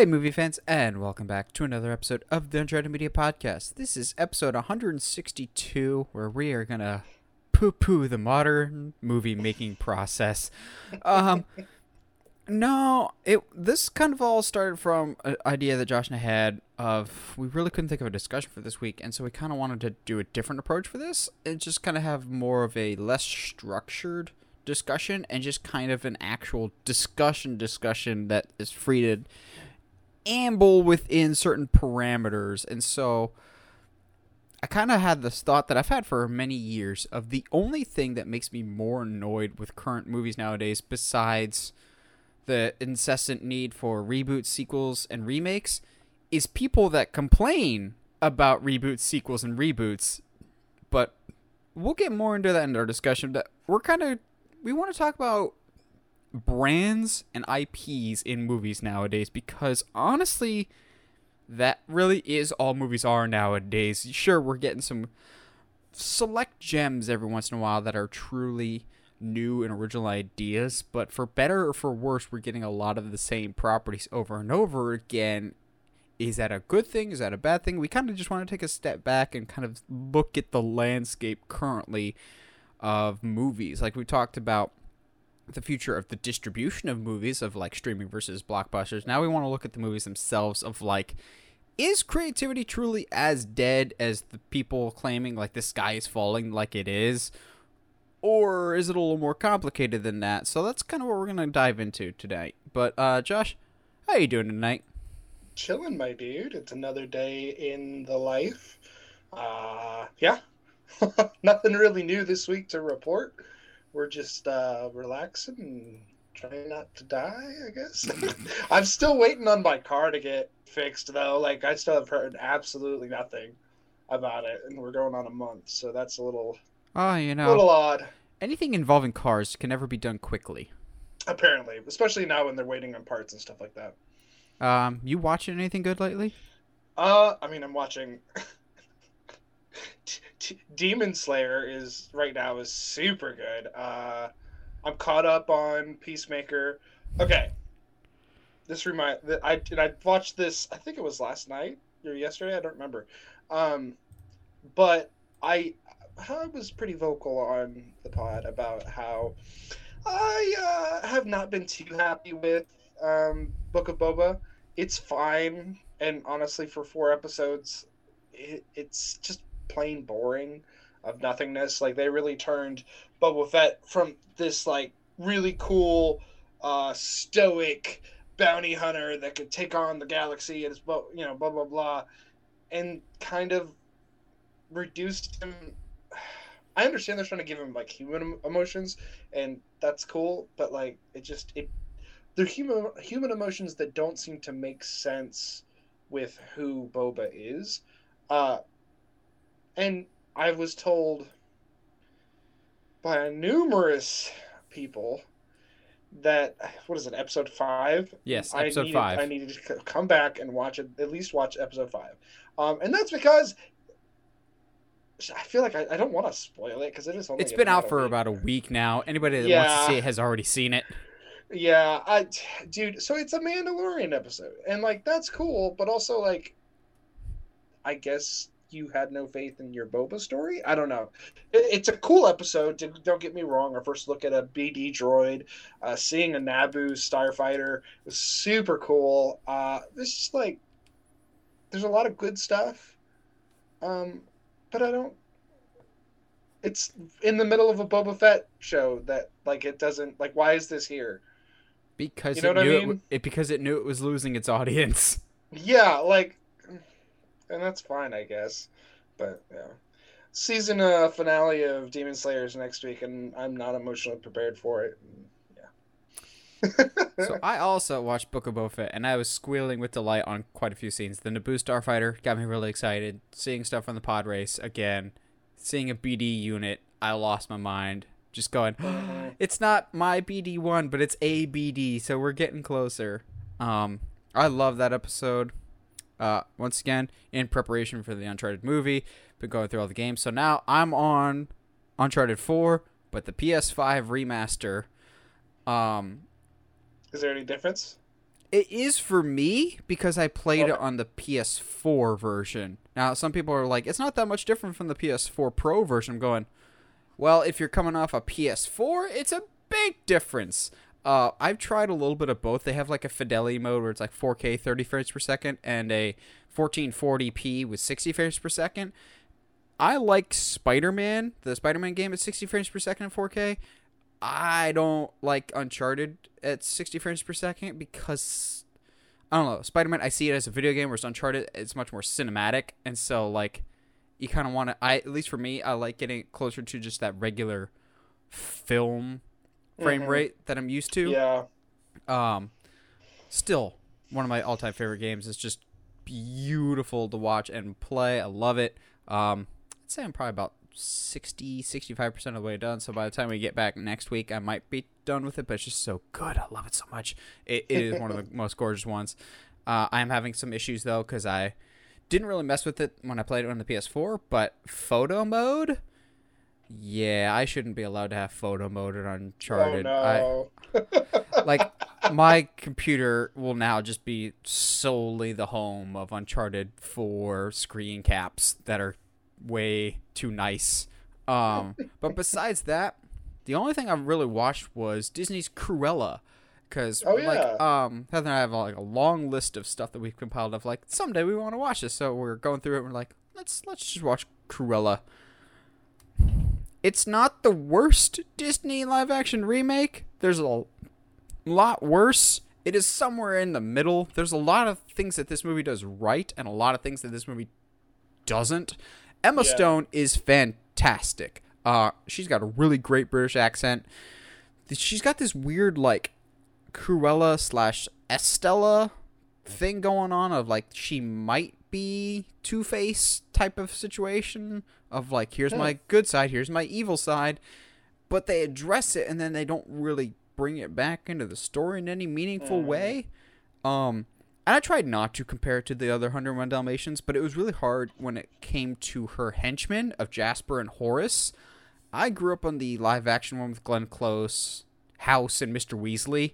Hey, movie fans, and welcome back to another episode of the Uncharted Media Podcast. This is episode 162, where we are gonna poo-poo the modern movie making process. Um, no, it this kind of all started from an idea that Josh and I had of we really couldn't think of a discussion for this week, and so we kind of wanted to do a different approach for this and just kind of have more of a less structured discussion and just kind of an actual discussion discussion that is free to amble within certain parameters. And so I kind of had this thought that I've had for many years of the only thing that makes me more annoyed with current movies nowadays, besides the incessant need for reboots, sequels, and remakes, is people that complain about reboots, sequels, and reboots. But we'll get more into that in our discussion. That we're kind of we want to talk about brands and IPs in movies nowadays because honestly, that really is all movies are nowadays. Sure, we're getting some select gems every once in a while that are truly new and original ideas, but for better or for worse, we're getting a lot of the same properties over and over again. Is that a good thing? Is that a bad thing? We kind of just want to take a step back and kind of look at the landscape currently of movies. Like we talked about the future of the distribution of movies of like streaming versus blockbusters. Now we want to look at the movies themselves of like is creativity truly as dead as the people claiming like the sky is falling like it is or is it a little more complicated than that? So that's kind of what we're going to dive into today. But uh Josh, how you doing tonight? Chilling, my dude. It's another day in the life. Uh yeah. Nothing really new this week to report we're just uh, relaxing and trying not to die, I guess. I'm still waiting on my car to get fixed, though. Like, I still have heard absolutely nothing about it, and we're going on a month, so that's a little. Oh, you know. A little odd. Anything involving cars can never be done quickly. Apparently, especially now when they're waiting on parts and stuff like that. Um, you watching anything good lately? Uh, I mean, I'm watching Demon Slayer is right now is super good. Uh, I'm caught up on Peacemaker. Okay, this remind I and I watched this. I think it was last night or yesterday. I don't remember. Um, but I I was pretty vocal on the pod about how I uh, have not been too happy with um, Book of Boba. It's fine, and honestly, for four episodes, it, it's just plain boring of nothingness. Like they really turned Boba Fett from this like really cool, uh, stoic bounty hunter that could take on the galaxy and you know blah blah blah, and kind of reduced him. I understand they're trying to give him like human emotions, and that's cool. But like it just it, they're human human emotions that don't seem to make sense with who Boba is. Uh, and I was told by numerous people that what is it episode five? Yes episode I needed, five. I needed to come back and watch it at least watch episode five. Um, and that's because i feel like i, I don't want to spoil it because it is only it's been out for about a week now. Anybody that yeah. wants to see it has already seen it. Yeah i dude so it's a mandalorian episode and like that's cool but also like i guess you had no faith in your Boba story. I don't know. It, it's a cool episode. Don't get me wrong. Our first look at a BD droid, uh, seeing a Naboo starfighter was super cool. Uh, it's just like there's a lot of good stuff, um, but I don't. It's in the middle of a Boba Fett show that like it doesn't like. Why is this here? Because you know it knew I mean? it, it because it knew it was losing its audience. Yeah, like and that's fine, I guess. But yeah, season uh, finale of Demon Slayers next week, and I'm not emotionally prepared for it. Yeah. so I also watched Book of Boba Fett, and I was squealing with delight on quite a few scenes. The Naboo starfighter got me really excited. Seeing stuff on the pod race again, seeing a BD unit, I lost my mind. Just going, it's not my BD one, but it's a BD, so we're getting closer. Um, I love that episode. Uh, once again, in preparation for the Uncharted movie, been going through all the games. So now I'm on Uncharted 4, but the PS5 remaster. Um, Is there any difference? It is for me because I played it on the PS4 version. Now, some people are like, it's not that much different from the PS4 Pro version. I'm going, well, if you're coming off a PS4, it's a big difference. Uh, I've tried a little bit of both. They have like a fidelity mode where it's like 4K 30 frames per second and a 1440p with 60 frames per second. I like Spider Man, the Spider Man game at 60 frames per second in 4K. I don't like Uncharted at 60 frames per second because I don't know. Spider Man, I see it as a video game, whereas Uncharted, it's much more cinematic, and so like you kind of want to. I at least for me, I like getting closer to just that regular film frame Mhm. rate that I'm used to. Yeah. Um, still one of my all-time favorite games. It's just beautiful to watch and play. I love it. Um, I'd say I'm probably about 60, 65% of the way done. So by the time we get back next week, I might be done with it, but it's just so good. I love it so much. It, it is one of the most gorgeous ones. Uh, I am having some issues though, because I didn't really mess with it when I played it on the PS4, but photo mode, yeah, I shouldn't be allowed to have photo mode in Uncharted. I, Oh like my computer will now just be solely the home of Uncharted 4 screen caps that are way too nice. Um, but besides that, the only thing I've really watched was Disney's Cruella. Because Oh, like um Heather and I have like a long list of stuff that we've compiled of like someday we want to watch this. So we're going through it and we're like, let's let's just watch Cruella. It's not the worst Disney live action remake. There's a lot worse. It is somewhere in the middle. There's a lot of things that this movie does right and a lot of things that this movie doesn't. Emma Yeah. Stone is fantastic. Uh, she's got a really great British accent. She's got this weird like Cruella slash Estella thing going on of like she might be Two Face type of situation of like here's my good side, here's my evil side, but they address it and then they don't really bring it back into the story in any meaningful Mm. way. Um, and I tried not to compare it to the other 101 Dalmatians, but it was really hard when it came to her henchmen of Jasper and Horace. I grew up on the live action one with Glenn Close, House, and Mr. Weasley.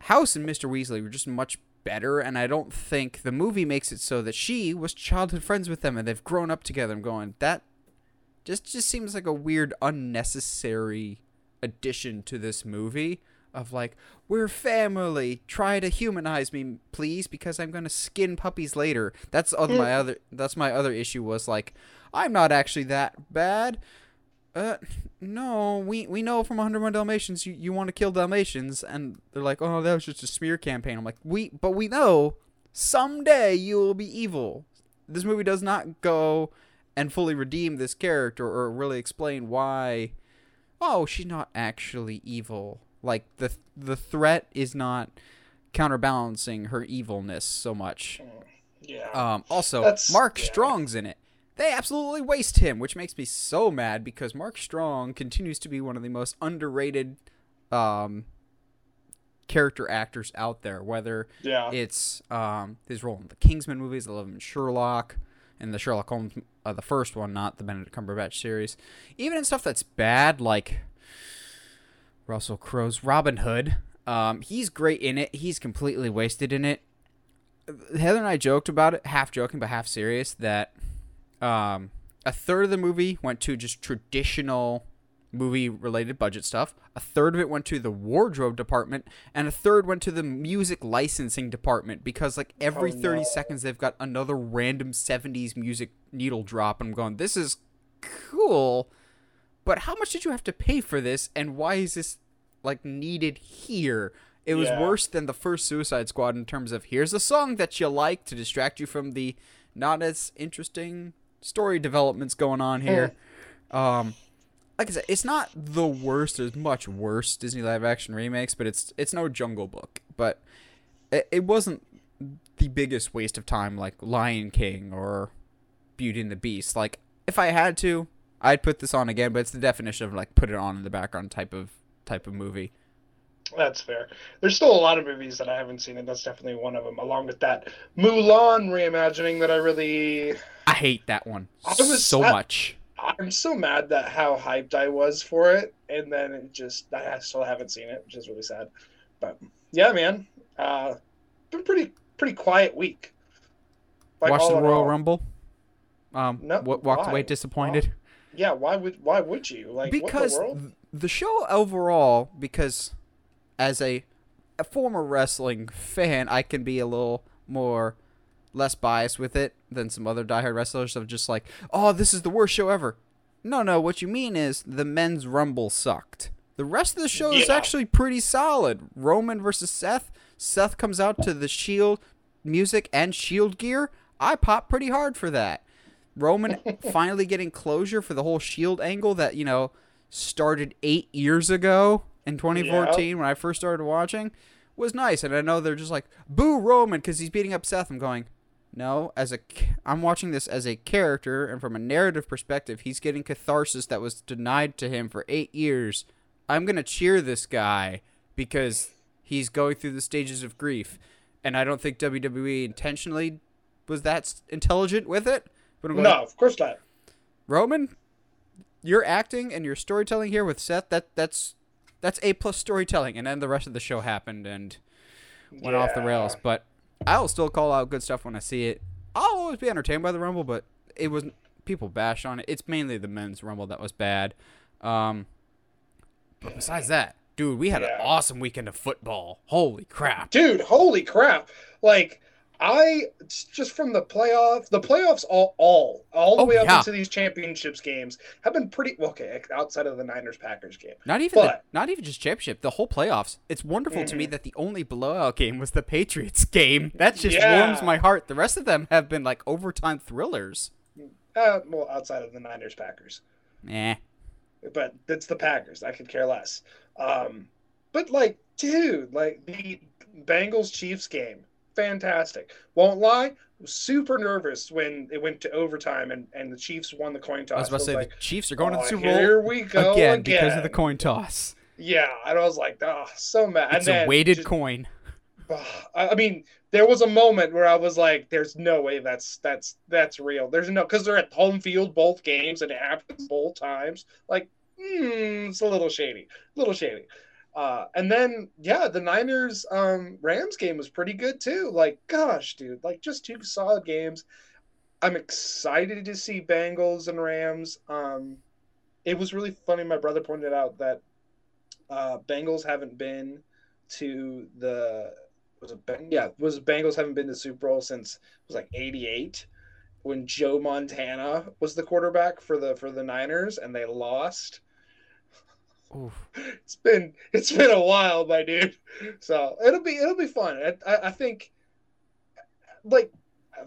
House and Mr. Weasley were just much better, and I don't think the movie makes it so that she was childhood friends with them and they've grown up together. I'm going, that just just seems like a weird, unnecessary addition to this movie of like, we're family. Try to humanize me, please, because I'm gonna skin puppies later. That's other my other that's my other issue was like, I'm not actually that bad. Uh, no, we we know from 101 Dalmatians you, you want to kill Dalmatians, and they're like, oh, that was just a smear campaign. I'm like, we, but we know someday you will be evil. This movie does not go and fully redeem this character or really explain why. Oh, she's not actually evil. Like the the threat is not counterbalancing her evilness so much. yeah. Um, also, That's- Mark yeah. Strong's in it. They absolutely waste him, which makes me so mad because Mark Strong continues to be one of the most underrated um, character actors out there. Whether yeah. it's um, his role in the Kingsman movies, I love him in Sherlock, and the Sherlock Holmes, uh, the first one, not the Benedict Cumberbatch series. Even in stuff that's bad, like Russell Crowe's Robin Hood, um, he's great in it. He's completely wasted in it. Heather and I joked about it, half joking but half serious, that um, a third of the movie went to just traditional movie related budget stuff. A third of it went to the wardrobe department, and a third went to the music licensing department because like every Oh, 30 no. seconds they've got another random 70s music needle drop and I'm going, "This is cool." But how much did you have to pay for this and why is this like needed here? It was Yeah. worse than the first Suicide Squad in terms of here's a song that you like to distract you from the not as interesting story developments going on here. Um, like I said, it's not the worst. There's much worse Disney live action remakes, but it's it's no Jungle Book. But it, it wasn't the biggest waste of time like Lion King or Beauty and the Beast. Like if I had to, I'd put this on again. But it's the definition of like put it on in the background type of type of movie. That's fair. There's still a lot of movies that I haven't seen, and that's definitely one of them. Along with that Mulan reimagining that I really, I hate that one I was- so I- much. I'm so mad that how hyped I was for it, and then it just I still haven't seen it, which is really sad. But yeah, man, Uh, been pretty pretty quiet week. Like, Watch the Royal. Rumble. Um, No, wa- walked why? away disappointed. Yeah, why would why would you like because what the the show overall because as a, a former wrestling fan i can be a little more less biased with it than some other diehard wrestlers of just like oh this is the worst show ever. No no what you mean is the men's rumble sucked. The rest of the show is actually pretty solid. Roman versus seth. Seth comes out to the shield music and shield gear. I pop pretty hard for that. Roman finally getting closure for the whole Shield angle that you know started eight years ago in 2014 when I first started watching was nice, and I know they're just like boo Roman because he's beating up Seth. I'm going, no, as a I'm watching this as a character, and from a narrative perspective, he's getting catharsis that was denied to him for eight years. I'm gonna cheer this guy because he's going through the stages of grief, and I don't think WWE intentionally was that intelligent with it. But I'm going, No, of course not. Roman, your acting and your storytelling here with Seth that that's that's a plus storytelling, and then the rest of the show happened and went off the rails. But I'll still call out good stuff when I see it. I'll always be entertained by the Rumble, but it was people bash on it. It's mainly the men's Rumble that was bad. Um, but besides that, dude, we had an awesome weekend of football. Holy crap! Dude, holy crap! Like I just from the playoff, the playoffs all all all the Oh, way up yeah. into these championships games have been pretty okay. Outside of the Niners Packers game, Not even the, not even just championship, the whole playoffs. It's wonderful to me that the only blowout game was the Patriots game. That just Yeah. warms my heart. The rest of them have been like overtime thrillers. uh, well, outside of the Niners Packers, Eh. but it's the Packers. I could care less. Um, but like, dude, like the Bengals Chiefs game, fantastic. Won't lie, was super nervous when it went to overtime and and the Chiefs won the coin toss. I was about to say like, the Chiefs are going to "Oh, the Super Bowl Here we go again, again, because of the coin toss. Yeah, and I was like, oh, so mad. It's a weighted just- coin. I mean, there was a moment where I was like, "There's no way that's that's that's real." There's no because they're at home field both games and it happens both times. Like, hmm, it's a little shady, a little shady. Uh, and then yeah, the Niners um, Rams game was pretty good too. Like, gosh, dude, like just two solid games. I'm excited to see Bengals and Rams. Um, it was really funny. My brother pointed out that uh, Bengals haven't been to the was it Ben- yeah was Bengals haven't been to Super Bowl since it was like '88 when Joe Montana was the quarterback for the for the Niners and they lost. Oof. It's been it's been a while, my dude. So it'll be it'll be fun. I, I, I think like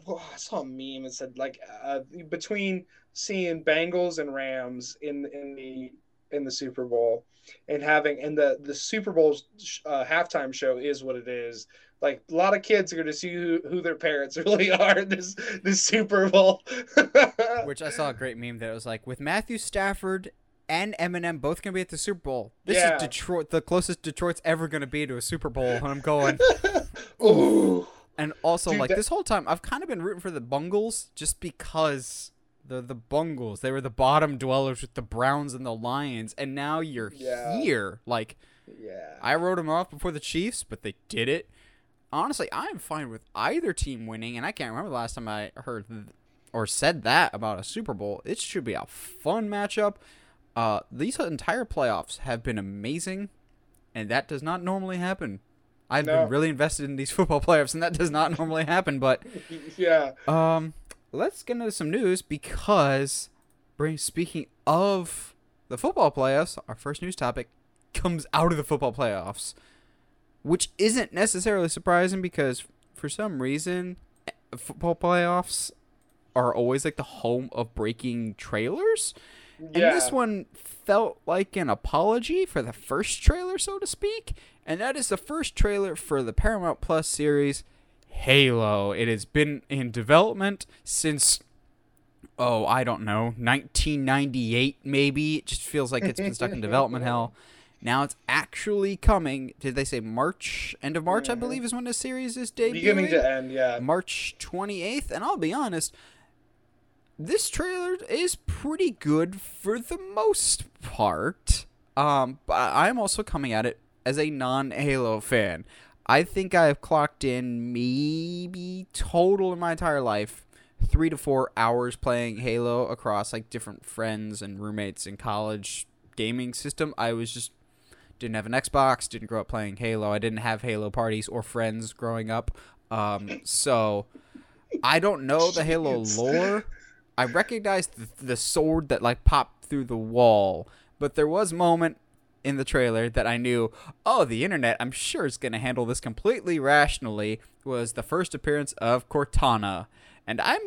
well, I saw a meme and said like uh, between seeing Bengals and Rams in in the in the Super Bowl and having and the the Super Bowl uh, halftime show is what it is. Like a lot of kids are going to see who, who their parents really are this this Super Bowl. Which I saw a great meme that was like, with Matthew Stafford and Eminem both gonna be at the Super Bowl. This Yeah. is Detroit, the closest Detroit's ever gonna be to a Super Bowl, and I'm going. Ooh. And also, Dude, like that- this whole time, I've kind of been rooting for the Bungles just because the the Bungles they were the bottom dwellers with the Browns and the Lions, and now you're Yeah. here. Like Yeah. I wrote them off before the Chiefs, but they did it. Honestly, I'm fine with either team winning, and I can't remember the last time I heard th- or said that about a Super Bowl. It should be a fun matchup. Uh, these entire playoffs have been amazing, and that does not normally happen. I've No. been really invested in these football playoffs, and that does not normally happen. But yeah. um, let's get into some news because, bring speaking of the football playoffs, our first news topic comes out of the football playoffs, which isn't necessarily surprising because for some reason, football playoffs are always like the home of breaking trailers. And Yeah. this one felt like an apology for the first trailer, so to speak. And that is the first trailer for the Paramount Plus series Halo. It has been in development since, oh, I don't know, 1998 maybe. It just feels like it's been stuck in development hell. Now it's actually coming. Did they say March? End of March, I believe, is when the series is debuting. Beginning to end, yeah. March 28th, and I'll be honest, this trailer is pretty good for the most part. Um, but I'm also coming at it as a non-Halo fan. I think I've clocked in maybe total in my entire life three to four hours playing Halo across like different friends and roommates in college gaming system. I was just didn't have an Xbox, didn't grow up playing Halo. I didn't have Halo parties or friends growing up. Um, so I don't know the Halo lore. I recognized the, the sword that like popped through the wall, but there was a moment in the trailer that I knew, oh, the internet, I'm sure is going to handle this completely rationally, was the first appearance of Cortana. And I'm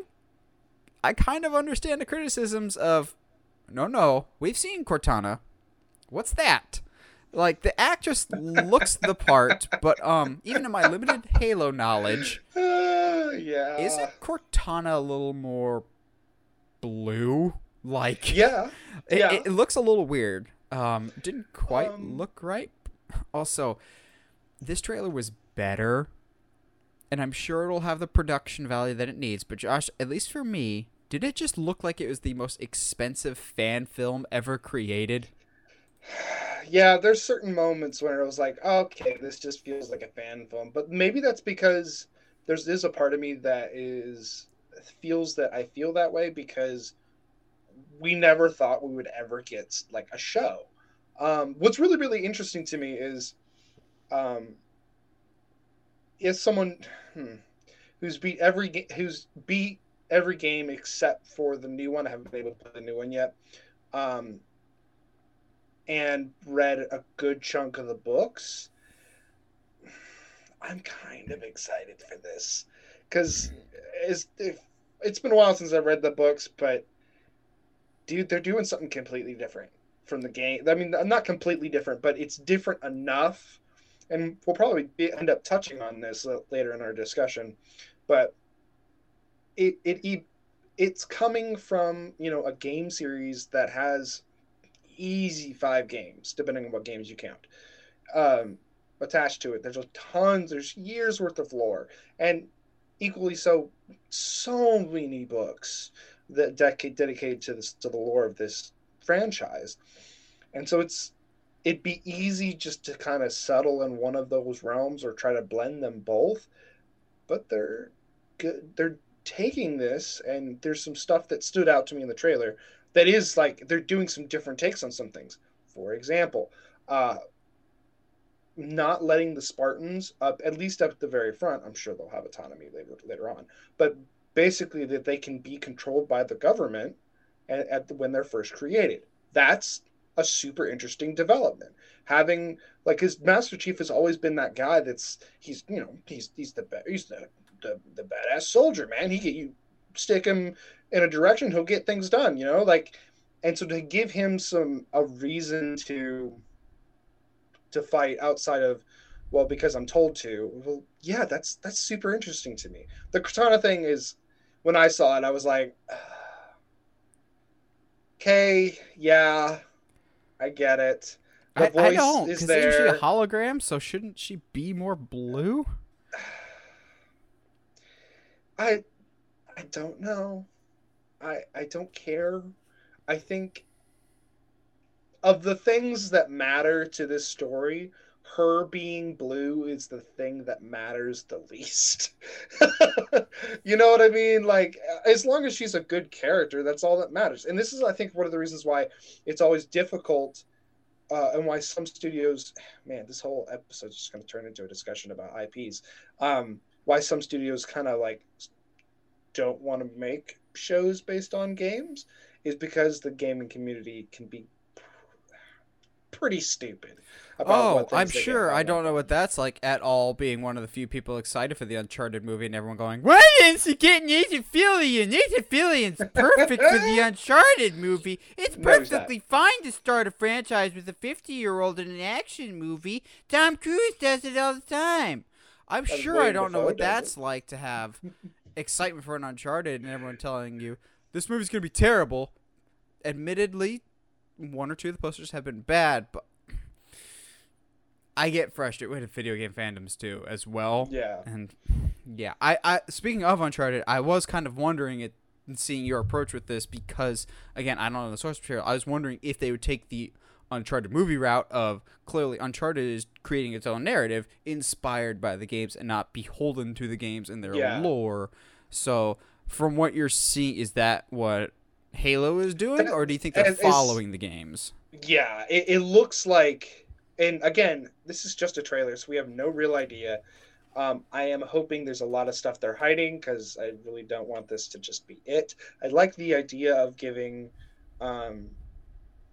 I kind of understand the criticisms of no, no, we've seen Cortana. What's that? Like the actress looks the part, but um, even in my limited Halo knowledge, Uh, yeah. isn't Cortana a little more blue? Like Yeah. it, yeah. it looks a little weird. Um, didn't quite Um, look right. Also, this trailer was better, and I'm sure it'll have the production value that it needs. But Josh, at least for me, did it just look like it was the most expensive fan film ever created? yeah, there's certain moments where I was like, okay, this just feels like a fan film. But maybe that's because there's is a part of me that is feels that I feel that way because we never thought we would ever get like a show. Um, what's really really interesting to me is, um, is someone hmm, who's beat every who's beat every game except for the new one. I haven't been able to play the new one yet. Um, and read a good chunk of the books. I'm kind of excited for this because it's it's been a while since I've read the books, but dude, they're doing something completely different from the game. I mean, not completely different, but it's different enough. And we'll probably end up touching on this later in our discussion, but it it it's coming from you know a game series that has easy five games, depending on what games you count, um, attached to it. There's a tons, there's years worth of lore, and equally so, so many books that dec- dedicated to this to the lore of this franchise, and so it's it'd be easy just to kind of settle in one of those realms or try to blend them both, but they're good. They're taking this, and there's some stuff that stood out to me in the trailer that is like they're doing some different takes on some things. For example, uh, not letting the Spartans up at least up at the very front. I'm sure they'll have autonomy later later on, but basically that they can be controlled by the government at, at the, when they're first created. That's a super interesting development. Having like his Master Chief has always been that guy that's he's you know he's he's the he's the the, the badass soldier man. He get you stick him in a direction, he'll get things done, you know, like, and so to give him some a reason to to fight outside of, well, because I'm told to. Well, yeah, that's that's super interesting to me. The Cortana thing is, when I saw it, I was like, okay, yeah, I get it. The I, voice I don't, is there. Isn't she a hologram? So shouldn't she be more blue? I I don't know. I I don't care. I think of the things that matter to this story, her being blue is the thing that matters the least. you know what I mean? Like as long as she's a good character, that's all that matters. And this is I think one of the reasons why it's always difficult uh, and why some studios, man, this whole episode is just going to turn into a discussion about IPs. Um, why some studios kind of like don't want to make shows based on games is because the gaming community can be pretty stupid. oh, I'm sure. I don't know what that's like at all. Being one of the few people excited for the Uncharted movie, and everyone going, "Why isn't she getting Nathan Fillion? Nathan Fillion's perfect for the Uncharted movie. It's perfectly fine to start a franchise with a 50 year old in an action movie. Tom Cruise does it all the time." I'm that's sure I don't know what that's it. like to have excitement for an Uncharted and everyone telling you this movie's gonna be terrible. Admittedly, one or two of the posters have been bad, but I get frustrated with video game fandoms too, as well. Yeah. And yeah, I, I speaking of Uncharted, I was kind of wondering it seeing your approach with this because again, I don't know the source material. I was wondering if they would take the Uncharted movie route of clearly Uncharted is creating its own narrative inspired by the games and not beholden to the games and their Yeah. lore. So, from what you're seeing, is that what Halo is doing, or do you think they're following the games? Yeah, it, it looks like, and again, this is just a trailer, so we have no real idea. Um, I am hoping there's a lot of stuff they're hiding because I really don't want this to just be it. I like the idea of giving um,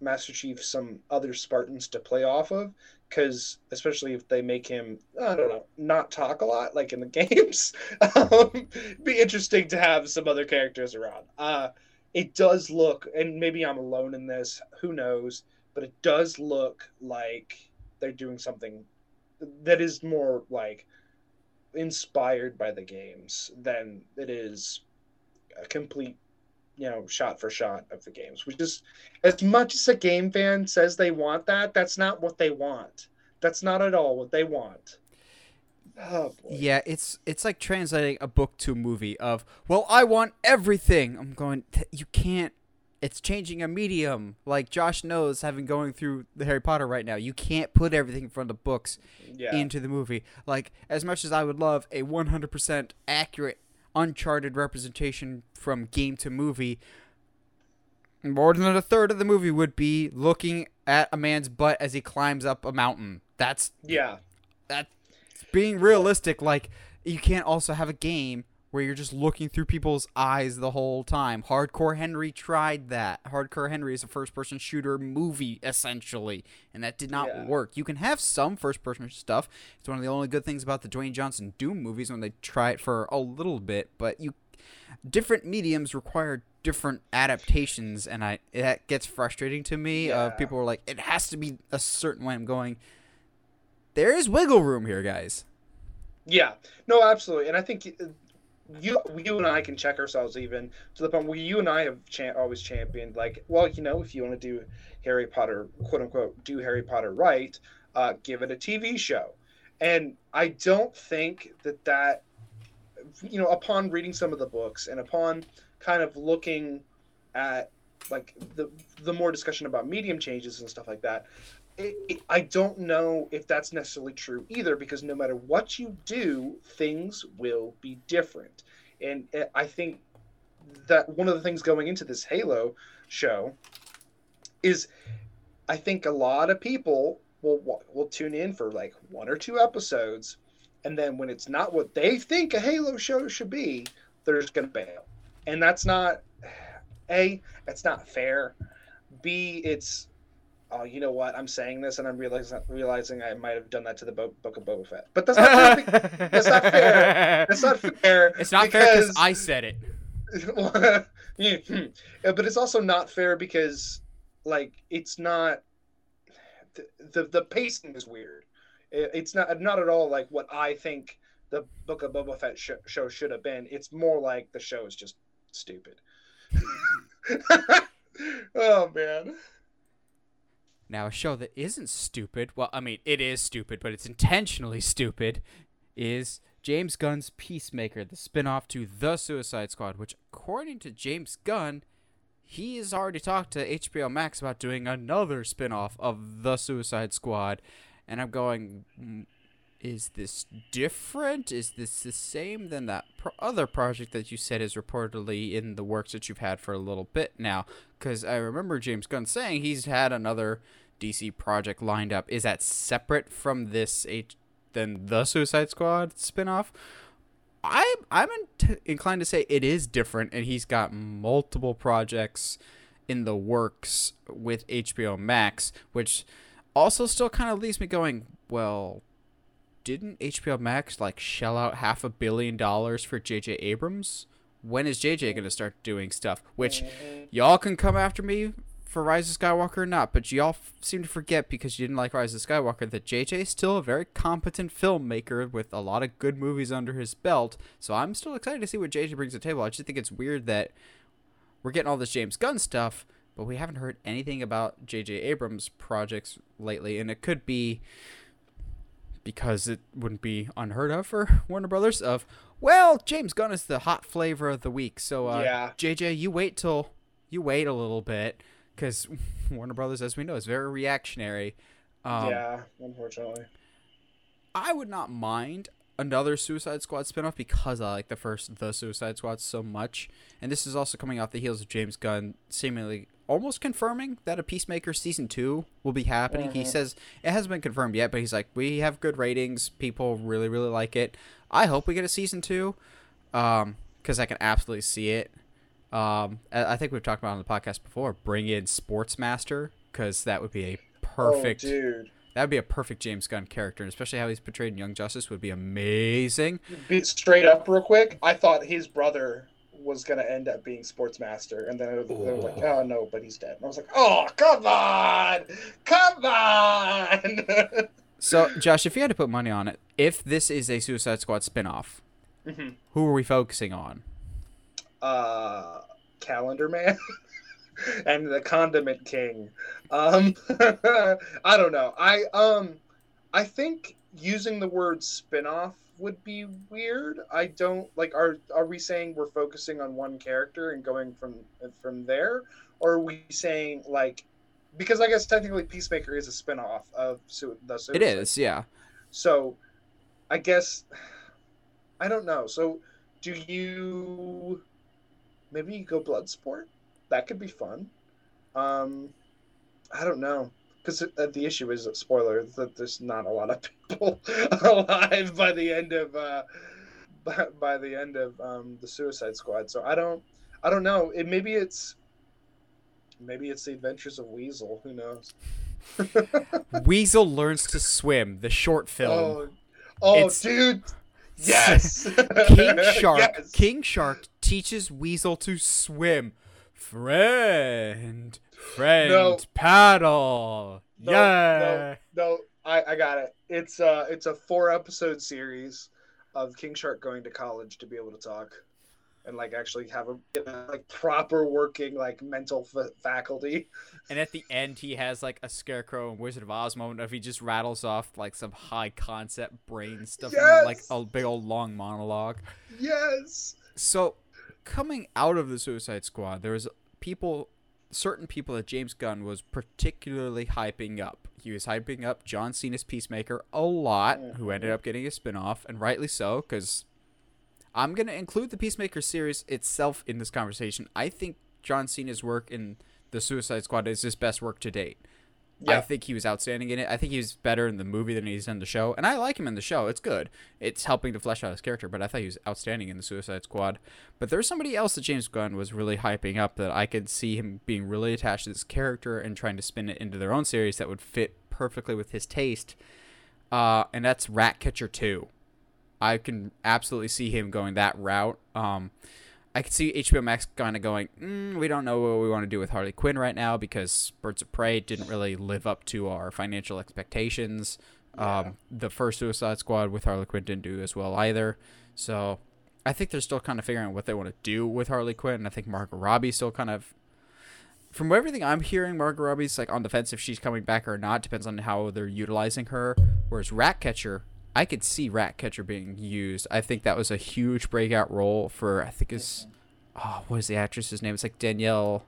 Master Chief some other Spartans to play off of, because especially if they make him, I don't know, not talk a lot like in the games, um, be interesting to have some other characters around. Uh, it does look, and maybe I'm alone in this, who knows, but it does look like they're doing something that is more like inspired by the games than it is a complete, you know, shot for shot of the games. Which is, as much as a game fan says they want that, that's not what they want. That's not at all what they want. Oh boy. Yeah, it's it's like translating a book to a movie of, well, I want everything. I'm going, you can't. It's changing a medium. Like Josh knows, having going through the Harry Potter right now, you can't put everything from the books Yeah. into the movie. Like as much as I would love a 100% accurate uncharted representation from game to movie, more than a third of the movie would be looking at a man's butt as he climbs up a mountain. That's yeah. that's being realistic like you can't also have a game where you're just looking through people's eyes the whole time. Hardcore henry tried that. Hardcore henry is a first person shooter movie essentially and that did not Yeah. work. You can have some first person stuff. It's one of the only good things about the dwayne johnson doom movies when they try it for a little bit but you different mediums require different adaptations and i that gets frustrating to me Yeah. of people are like it has to be a certain way. I'm going there is wiggle room here, guys. Yeah, no, absolutely, and I think you, you and I can check ourselves even to the point where you and I have cha- always championed, like, well, you know, if you want to do Harry Potter, quote unquote, do Harry Potter right, uh, give it a TV show, and I don't think that that, you know, upon reading some of the books and upon kind of looking at like the the more discussion about medium changes and stuff like that I don't know if that's necessarily true either, because no matter what you do, things will be different. And uh, I think that one of the things going into this Halo show is I think a lot of people will will tune in for like one or two episodes, and then when it's not what they think a Halo show should be, they're just gonna bail, and that's not a It's not fair. B it's oh, you know what? I'm saying this, and I'm realizing realizing I might have done that to the Bo- Book of Boba Fett. But that's not fair. that's not fair. That's not fair. It's not fair because because I said it. Hmm. Yeah, but it's also not fair because, like, it's not the the, the pacing is weird. It, it's not not at all like what I think the Book of Boba Fett sh- show should have been. It's more like the show is just stupid. oh man. Now, a show that isn't stupid, well, I mean, it is stupid, but it's intentionally stupid, is James Gunn's Peacemaker, the spin-off to The Suicide Squad, which, according to James Gunn, he has already talked to HBO Max about doing another spin-off of The Suicide Squad. And I'm going, "Mm, is this different? Is this the same than that pro- other project that you said is reportedly in the works that you've had for a little bit now? Because I remember James Gunn saying he's had another DC project lined up. Is that separate from this H- than the Suicide Squad spinoff? I I'm in inclined to say it is different, and he's got multiple projects in the works with HBO Max, which also still kind of leaves me going, well, didn't HBO Max like shell out half a billion dollars for J.J. Abrams? When is JJ going to start doing stuff? Which y'all can come after me for Rise of Skywalker or not, but y'all f- seem to forget because you didn't like Rise of Skywalker that JJ is still a very competent filmmaker with a lot of good movies under his belt. So I'm still excited to see what JJ brings to the table. I just think it's weird that we're getting all this James Gunn stuff, but we haven't heard anything about JJ Abrams projects lately, and it could be because it wouldn't be unheard of for Warner Brothers of well, James Gunn is the hot flavor of the week. So uh, Yeah. JJ, you wait till you wait a little bit because Warner Brothers, as we know, is very reactionary. Um, yeah, unfortunately. I would not mind another Suicide Squad spinoff because I like the first The Suicide Squad so much. And this is also coming off the heels of James Gunn seemingly almost confirming that a Peacemaker season 2 will be happening. He Mhm. says it hasn't been confirmed yet, but he's like we have good ratings, people really really like it. I hope we get a season 2 um cuz I can absolutely see it. Um I think we've talked about on the podcast before, bring in Sportsmaster cuz that would be a perfect Oh, dude. that would be a perfect James Gunn character, and especially how he's portrayed in Young Justice would be amazing. Be straight up, real quick. I thought his brother was gonna end up being sportsmaster, and then they were like, "Oh no, but he's dead." And I was like, "Oh, come on, come on!" So, Josh, if you had to put money on it, if this is a Suicide Squad spinoff, Mhm. who are we focusing on? uh, Calendar Man and the Condiment King. Um, I don't know. I um, I think using the word spin-off would be weird. I don't like. Are are we saying we're focusing on one character and going from from there, or are we saying like? Because I guess technically Peacemaker is a spin-off of Su- the It Suicide is, yeah. so, I guess I don't know. So, do you maybe you go Bloodsport? That could be fun. Um, I don't know because the issue is spoiler that there's not a lot of people alive by the end of uh, by, by the end of um, the Suicide Squad. So I don't I don't know. It maybe it's maybe it's the Adventures of Weasel. Who knows? Weasel learns to swim. The short film. Oh, oh It's- dude. Yes. King Shark. Yes. King Shark teaches Weasel to swim. Friend, friend, No. paddle. No, yeah. No, I, I got it. It's uh it's a four episode series of King Shark going to college to be able to talk and like actually have a like proper working like mental f- faculty. And at the end, he has like a Scarecrow and Wizard of Oz moment of he just rattles off like some high concept brain stuff, and, like a big old long monologue. Yes. So, coming out of the Suicide Squad, there was people, certain people that James Gunn was particularly hyping up. He was hyping up John Cena's Peacemaker a lot, who ended up getting a spinoff, and rightly so, because I'm going to include the Peacemaker series itself in this conversation. I think John Cena's work in the Suicide Squad is his best work to date. I think he was outstanding in it. I think he was better in the movie than he's in the show, and I like him in the show. It's good. It's helping to flesh out his character, but I thought he was outstanding in the Suicide Squad. But there's somebody else that James Gunn was really hyping up that I could see him being really attached to this character and trying to spin it into their own series that would fit perfectly with his taste. Uh, and that's Ratcatcher 2. I can absolutely see him going that route. Um, I could see HBO Max kind of going, mm, we don't know what we want to do with Harley Quinn right now because Birds of Prey didn't really live up to our financial expectations. Yeah. Um, the first Suicide Squad with Harley Quinn didn't do as well either. So I think they're still kind of figuring out what they want to do with Harley Quinn. And I think Margot Robbie's still kind of, from everything I'm hearing, Margot Robbie's like on the fence if she's coming back or not. Depends on how they're utilizing her. Whereas Ratcatcher, I could see Ratcatcher being used. I think that was a huge breakout role for I think is oh what is the actress's name? It's like Danielle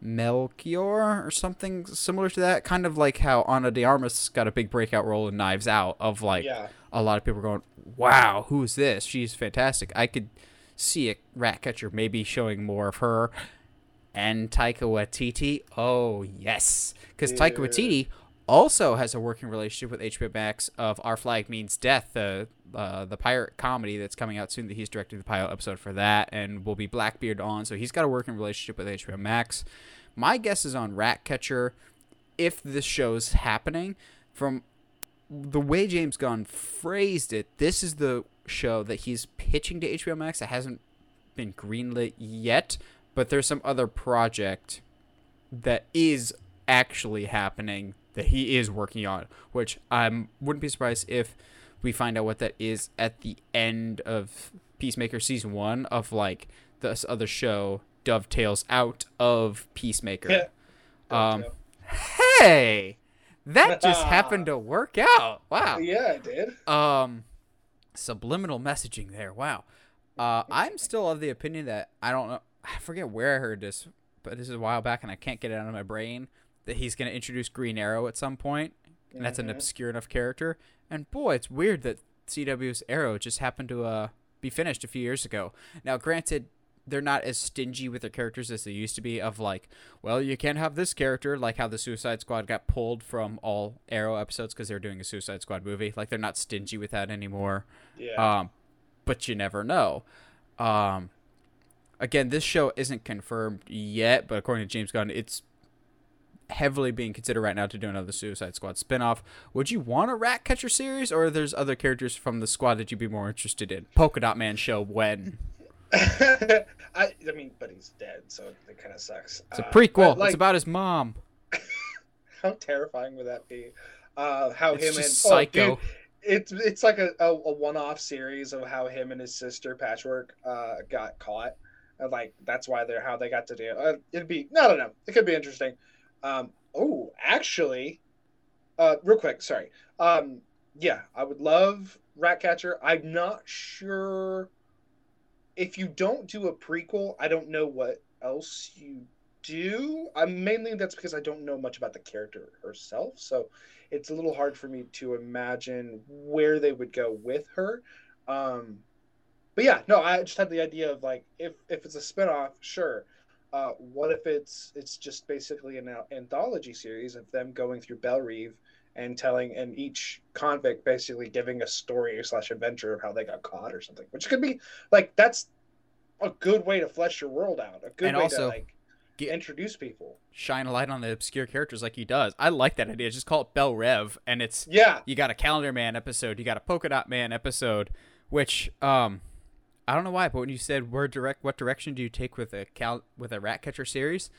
Melchior or something similar to that. Kind of like how Ana de Armas got a big breakout role in Knives Out. Of like yeah. a lot of people going, "Wow, who is this? She's fantastic." I could see a Ratcatcher maybe showing more of her. And Taika Waititi, oh yes, because Taika Waititi also has a working relationship with HBO Max of Our Flag Means Death, the uh, the pirate comedy that's coming out soon. That he's directing the pilot episode for that, and will be Blackbeard on. So he's got a working relationship with HBO Max. My guess is on Ratcatcher. If this show's happening, from the way James Gunn phrased it, this is the show that he's pitching to HBO Max that hasn't been greenlit yet, but there's some other project that is actually happening that he is working on, which I wouldn't be surprised if we find out what that is at the end of Peacemaker season one of like this other show dovetails out of Peacemaker. Um, Hey, that just happened to work out. Wow. yeah, it did. Um, subliminal messaging there. Wow. Uh, I'm still of the opinion that I don't know. I forget where I heard this, but this is a while back and I can't get it out of my brain that he's going to introduce Green Arrow at some point, and that's an Mhm. obscure enough character. And boy, it's weird that CW's Arrow just happened to uh, be finished a few years ago. Now, granted, they're not as stingy with their characters as they used to be. Of like, well, you can't have this character, like how the Suicide Squad got pulled from all Arrow episodes because they were doing a Suicide Squad movie. Like they're not stingy with that anymore. Yeah. Um, but you never know. Um, again, this show isn't confirmed yet, but according to James Gunn, it's heavily being considered right now to do another Suicide Squad spinoff. Would you want a Ratcatcher series, or there's other characters from the squad that you'd be more interested in? Polka Dot Man show when? I, I mean, but he's dead, so it kind of sucks. It's a Uh, prequel. but, like, it's about his mom. how terrifying would that be? Uh, how It's him and oh, psycho. dude, it's it's like a, a, a one-off series of how him and his sister Patchwork uh, got caught. And, like that's why they're how they got to do. It. Uh, it'd be I don't know. It could be interesting. Um, oh, actually, uh, real quick, sorry. Um, yeah, I would love Ratcatcher. I'm not sure if you don't do a prequel. I don't know what else you do. I'm mainly that's because I don't know much about the character herself, so it's a little hard for me to imagine where they would go with her. Um, but yeah, no, I just had the idea of like if if it's a spinoff, sure. Uh, what if it's it's just basically an anthology series of them going through Belle Reve and telling and each convict basically giving a story slash adventure of how they got caught or something, which could be like that's a good way to flesh your world out, a good And way also, to like get- introduce people. Shine a light on the obscure characters like he does. I like that idea. Just call it Belle Reve, and it's Yeah, you got a Calendar Man episode, you got a Polka Dot Man episode, which um, I don't know why, but when you said where direct, what direction do you take with a cal with a Ratcatcher series?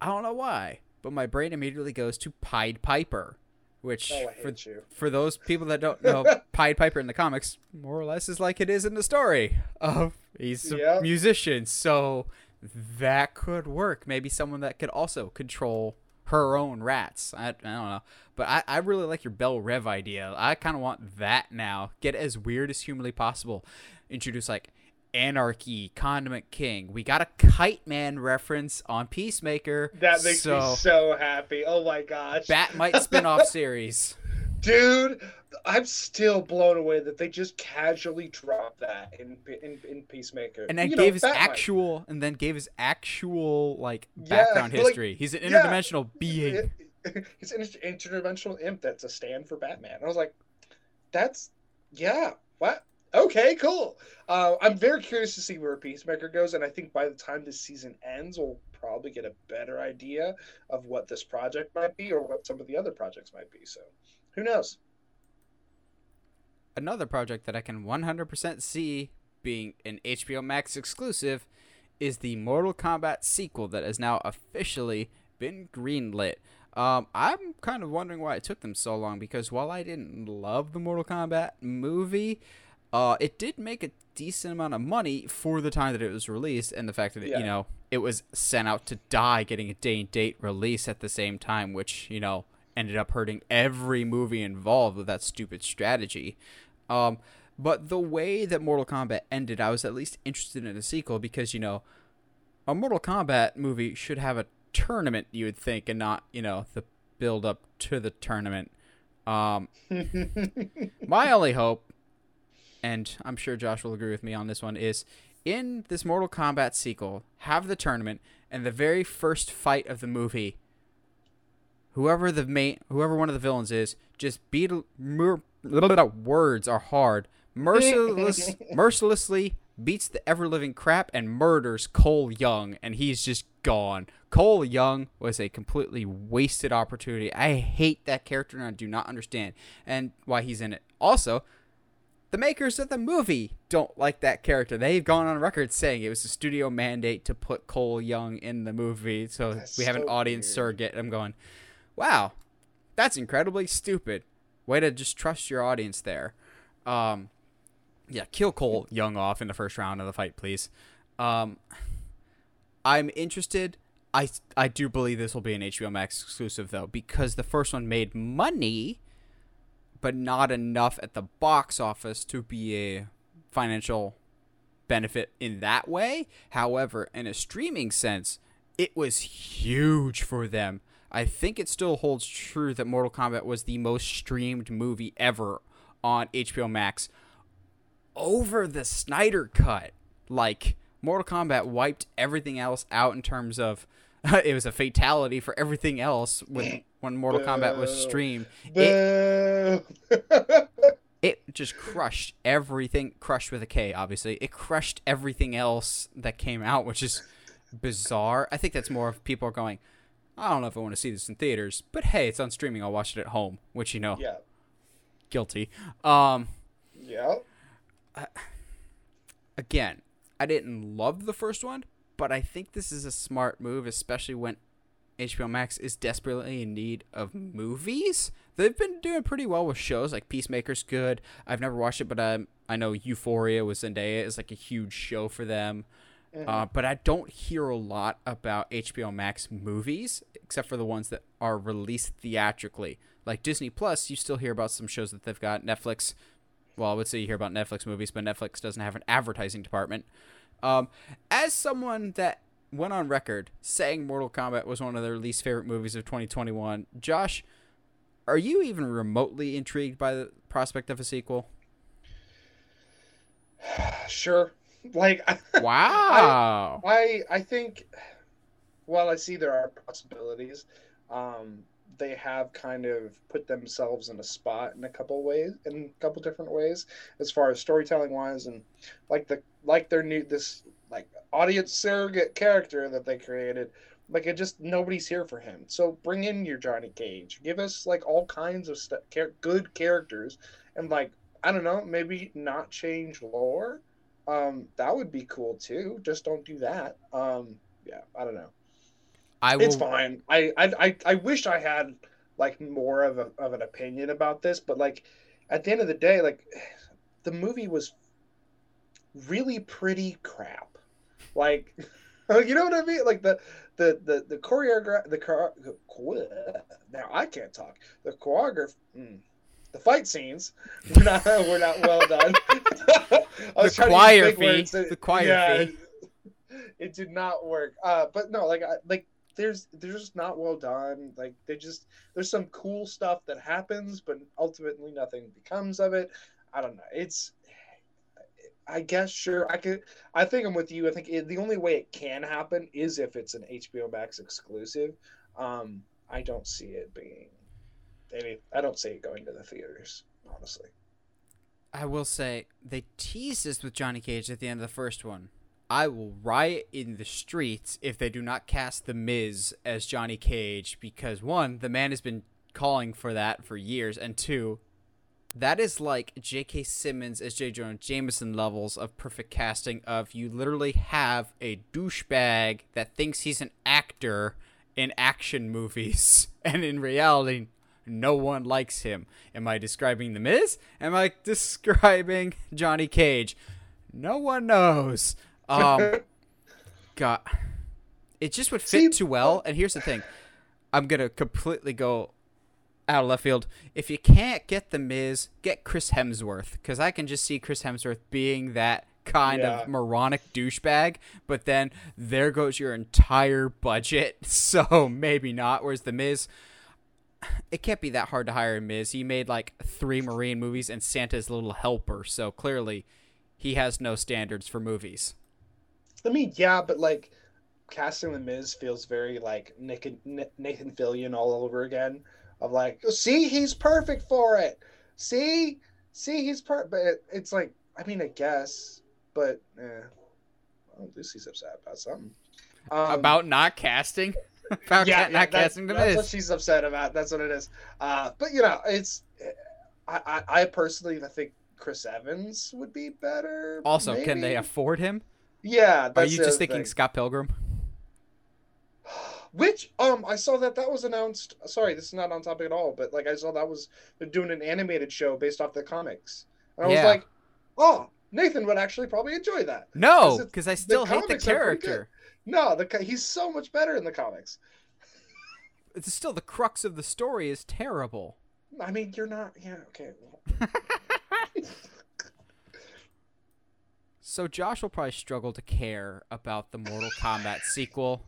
I don't know why, but my brain immediately goes to Pied Piper, which oh, for you. for those people that don't know, Pied Piper in the comics more or less is like it is in the story. Of he's a Yep. musician, so that could work. Maybe someone that could also control her own rats. I, I don't know, but I, I really like your Belle Reve idea. I kind of want that now. Get as weird as humanly possible. Introduce like Anarchy, Condiment King. We got a Kite Man reference on Peacemaker. That makes so me so happy. Oh my gosh. Bat-Mite spin-off series. Dude, I'm still blown away that they just casually dropped that in in, in Peacemaker. and then You know, gave his Bat-Mite. actual and then gave his actual like Yeah, background like, history. He's an yeah. interdimensional being. He's an interdimensional imp that's a stand for Batman. I was like, that's yeah, what? Okay, cool. Uh, I'm very curious to see where Peacemaker goes, and I think by the time this season ends, we'll probably get a better idea of what this project might be or what some of the other projects might be. So, who knows? Another project that I can 100% see being an HBO Max exclusive is the Mortal Kombat sequel that has now officially been greenlit. Um, I'm kind of wondering why it took them so long because while I didn't love the Mortal Kombat movie, uh, it did make a decent amount of money for the time that it was released and the fact that it, Yeah. you know it was sent out to die, getting a day and date release at the same time, which you know ended up hurting every movie involved with that stupid strategy. Um, but the way that Mortal Kombat ended, I was at least interested in a sequel because you know a Mortal Kombat movie should have a tournament, you would think, and not you know the build up to the tournament. Um, my only hope, and I'm sure Josh will agree with me on this one, is in this Mortal Kombat sequel, have the tournament and the very first fight of the movie. Whoever the main, whoever one of the villains is, just beat mer, words are hard. Merciless, mercilessly beats the ever living crap and murders Cole Young, and he's just gone. Cole Young was a completely wasted opportunity. I hate that character and I do not understand and why he's in it. Also, the makers of the movie don't like that character. They've gone on record saying it was a studio mandate to put Cole Young in the movie, so That's we have an audience weird. surrogate. I'm going, wow, that's incredibly stupid. Way to just trust your audience there. Um, yeah, kill Cole Young off in the first round of the fight, please. Um, I'm interested. I I do believe this will be an HBO Max exclusive though, because the first one made money, but not enough at the box office to be a financial benefit in that way. However, in a streaming sense, it was huge for them. I think it still holds true that Mortal Kombat was the most streamed movie ever on HBO Max over the Snyder cut. Like Mortal Kombat wiped everything else out in terms of it was a fatality for everything else when when Mortal Kombat was streamed. It, it just crushed everything crushed with a K obviously. It crushed everything else that came out, which is bizarre. I think that's more of people are going, I don't know if I want to see this in theaters, but hey, it's on streaming. I'll watch it at home, which you know, yeah, guilty. Um, yeah. again, I didn't love the first one, but I think this is a smart move, especially when HBO Max is desperately in need of movies. They've been doing pretty well with shows like Peacemaker's good. I've never watched it, but um, I know Euphoria with Zendaya is like a huge show for them. Mm-hmm. Uh, but I don't hear a lot about HBO Max movies, except for the ones that are released theatrically. Like Disney Plus, you still hear about some shows that they've got. Netflix, well, I would say you hear about Netflix movies, but Netflix doesn't have an advertising department. Um, as someone that went on record saying Mortal Kombat was one of their least favorite movies of 2021, Josh, are you even remotely intrigued by the prospect of a sequel? Sure. Like wow. I, I I think while I see there are possibilities, um, they have kind of put themselves in a spot in a couple ways in a couple different ways as far as storytelling wise and like the like their new this audience surrogate character that they created like it just nobody's here for him. So bring in your johnny cage. Give us like all kinds of st- char- good characters and like i don't know maybe not change lore. Um that would be cool too. Just don't do that. Um yeah i don't know. I will... It's fine. I, I I wish I had like more of a, of an opinion about this, but like at the end of the day, like the movie was really pretty crap. Like you know what I mean? Like the the the the choreograph the car now I can't talk. The choreograph mm, the fight scenes were not were not well done. the choir The choir yeah, fee. It did not work. Uh, but no, like I, like there's they're just not well done. Like they just there's some cool stuff that happens, but ultimately nothing becomes of it. I don't know. It's I guess sure I could. I think I'm with you. I think it, the only way it can happen is if it's an HBO Max exclusive. Um, I don't see it being any. I don't see it going to the theaters. Honestly, I will say they teased this with Johnny Cage at the end of the first one. I will riot in the streets if they do not cast The Miz as Johnny Cage because one, the man has been calling for that for years, and two, that is like J.K. Simmons as J. Jonah Jameson levels of perfect casting. Of you literally have a douchebag that thinks he's an actor in action movies, and in reality, no one likes him. Am I describing The Miz? Am I describing Johnny Cage? No one knows. Um, God, it just would fit See, too well. And here's the thing, I'm gonna completely go out of left field. If you can't get the Miz, get Chris Hemsworth because I can just see Chris Hemsworth being that kind yeah. of moronic douchebag. But then there goes your entire budget, so maybe not. Whereas the Miz. It can't be that hard to hire a Miz. He made like three Marine movies and Santa's Little Helper, so clearly he has no standards for movies. I mean, yeah, but like casting the Miz feels very like Nick, and, Nathan Fillion all over again. Of like, see, he's perfect for it. See, see, he's perfect. But it, it's like, I mean, I guess, but eh, well, Lucy's upset about something. Um, about not casting. about yeah, not casting the. That's what she's upset about. That's what it is. Uh, but you know, it's. I, I, I personally I think Chris Evans would be better. Also, maybe. can they afford him? Yeah. Are you just thinking thing. Scott Pilgrim? Which um I saw that that was announced. Sorry, this is not on topic at all, but like I saw that was they're doing an animated show based off the comics, and I yeah. was like, oh, Nathan would actually probably enjoy that. No, because I still the hate the character. No, the he's so much better in the comics. It's still the crux of the story is terrible. I mean, you're not. Yeah, okay. So Josh will probably struggle to care about the Mortal Kombat sequel.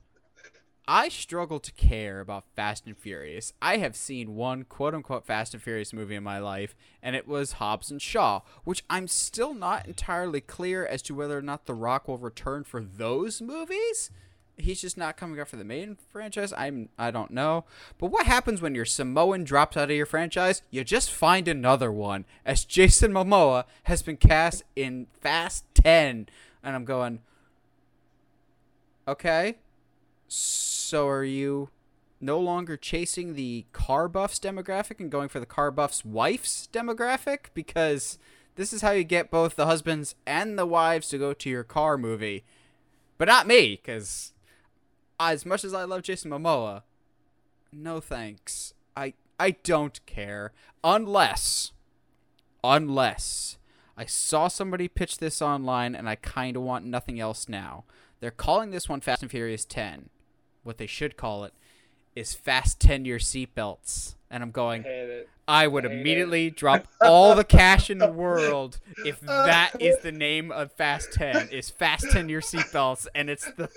I struggle to care about Fast and Furious. I have seen one quote unquote Fast and Furious movie in my life, and it was Hobbs and Shaw, which I'm still not entirely clear as to whether or not The Rock will return for those movies. He's just not coming up for the main franchise. I'm I don't know. But what happens when your Samoan drops out of your franchise? You just find another one. As Jason Momoa has been cast in Fast 10, and I'm going Okay. Are you no longer chasing the car buffs demographic and going for the car buffs wife's demographic because this is how you get both the husbands and the wives to go to your car movie. But not me cuz as much as I love Jason Momoa, no thanks. I I don't care unless unless I saw somebody pitch this online and I kind of want nothing else now. They're calling this one Fast and Furious 10. What they should call it is Fast 10 Your Seatbelts. And I'm going, I would I immediately it. drop all the cash in the world if that is the name of Fast 10, is Fast 10 Your Seatbelts. And it's the.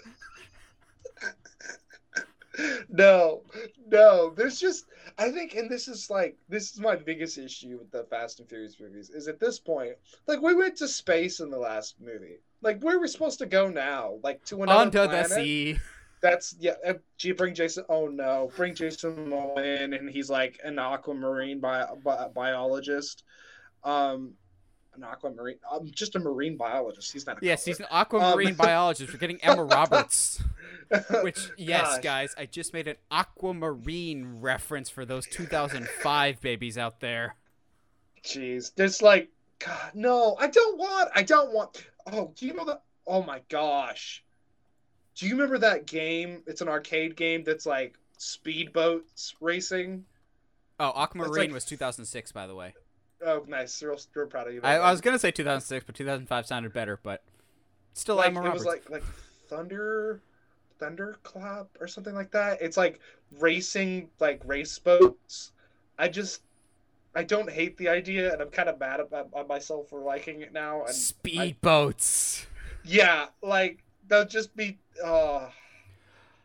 no, no. There's just I think, and this is like this is my biggest issue with the Fast and Furious movies. Is at this point, like we went to space in the last movie. Like where are we supposed to go now? Like to another Under planet? the sea. That's yeah. Uh, do you bring Jason? Oh no, bring Jason Momoa in, and he's like an aquamarine bi- bi- biologist. Um, an aquamarine. I'm just a marine biologist. He's not. yes, he's an aquamarine um, biologist. We're getting Emma Roberts. Which, yes, Gosh. guys, I just made an aquamarine reference for those 2005 babies out there. Jeez, there's like, God, no, I don't want. I don't want. Oh, do you know that? Oh my gosh, do you remember that game? It's an arcade game that's like speedboats racing. Oh, Aquamarine like, was 2006, by the way. Oh, nice. Real, real proud of you. I, I, was gonna say 2006, but 2005 sounded better. But still, like, Emma it Roberts. was like like Thunder, Thunderclap or something like that. It's like racing like race boats. I just I don't hate the idea, and I'm kind of mad about myself for liking it now. And Speedboats. Yeah, like they'll just be. Uh,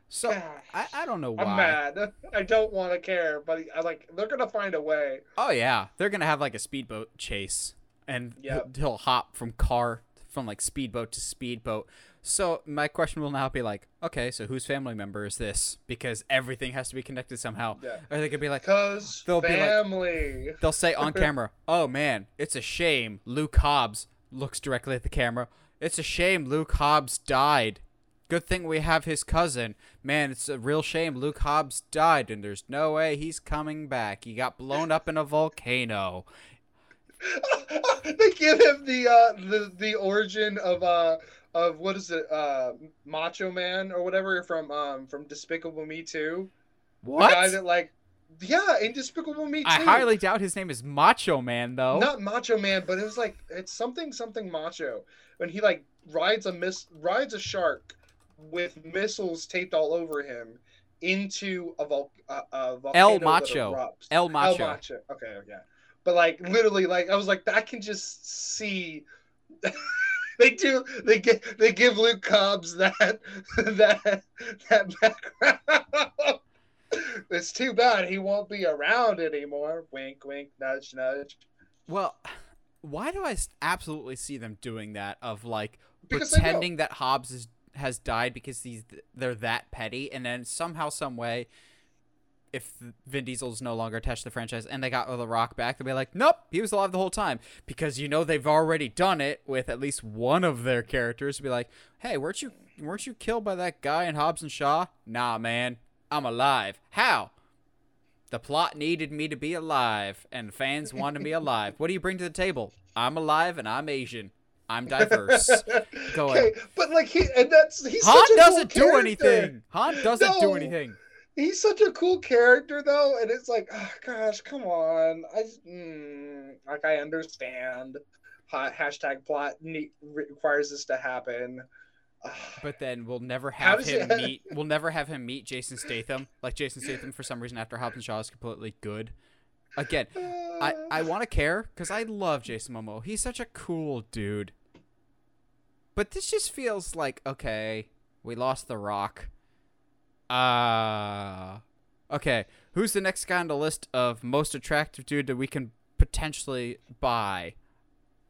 so I, I don't know why. I'm mad. I don't want to care, but I like they're gonna find a way. Oh yeah, they're gonna have like a speedboat chase, and yep. he'll, he'll hop from car from like speedboat to speedboat. So my question will now be like, okay, so whose family member is this? Because everything has to be connected somehow. Yeah. Or they could be like, cause they'll family. Be like, they'll say on camera, "Oh man, it's a shame Luke Hobbs looks directly at the camera. It's a shame Luke Hobbs died. Good thing we have his cousin. Man, it's a real shame Luke Hobbs died, and there's no way he's coming back. He got blown up in a volcano. they give him the uh the the origin of uh of what is it uh Macho Man or whatever from um from Despicable Me 2. What? The guy that like yeah, in Despicable Me 2. I highly doubt his name is Macho Man though. Not Macho Man, but it was like it's something something macho. When he like rides a miss rides a shark with missiles taped all over him into a, vol- uh, a volcano El Macho. El Macho. El Macho. Okay, yeah. But like literally, like I was like, I can just see. they do. They give. They give Luke Hobbs that that that background. it's too bad he won't be around anymore. Wink, wink, nudge, nudge. Well, why do I absolutely see them doing that? Of like because pretending that Hobbs is has died because he's they're that petty, and then somehow, some way, if Vin Diesel's no longer attached to the franchise and they got The Rock back, they'll be like, nope, he was alive the whole time because you know they've already done it with at least one of their characters. To be like, hey, weren't you weren't you killed by that guy in Hobbs and Shaw? Nah, man, I'm alive. How? The plot needed me to be alive, and fans wanted me alive. What do you bring to the table? I'm alive and I'm Asian. I'm diverse. Go okay, but like he and that's he's Han doesn't cool do anything. Han doesn't no, do anything. He's such a cool character though, and it's like, oh gosh, come on. I mm, like I understand. Hot Hashtag plot need, requires this to happen. But then we'll never have him meet. We'll never have him meet Jason Statham. Like Jason Statham, for some reason, after Hobbs and Shaw is completely good. Again, I I want to care because I love Jason Momoa. He's such a cool dude. But this just feels like okay, we lost The Rock. Uh okay. Who's the next guy on the list of most attractive dude that we can potentially buy?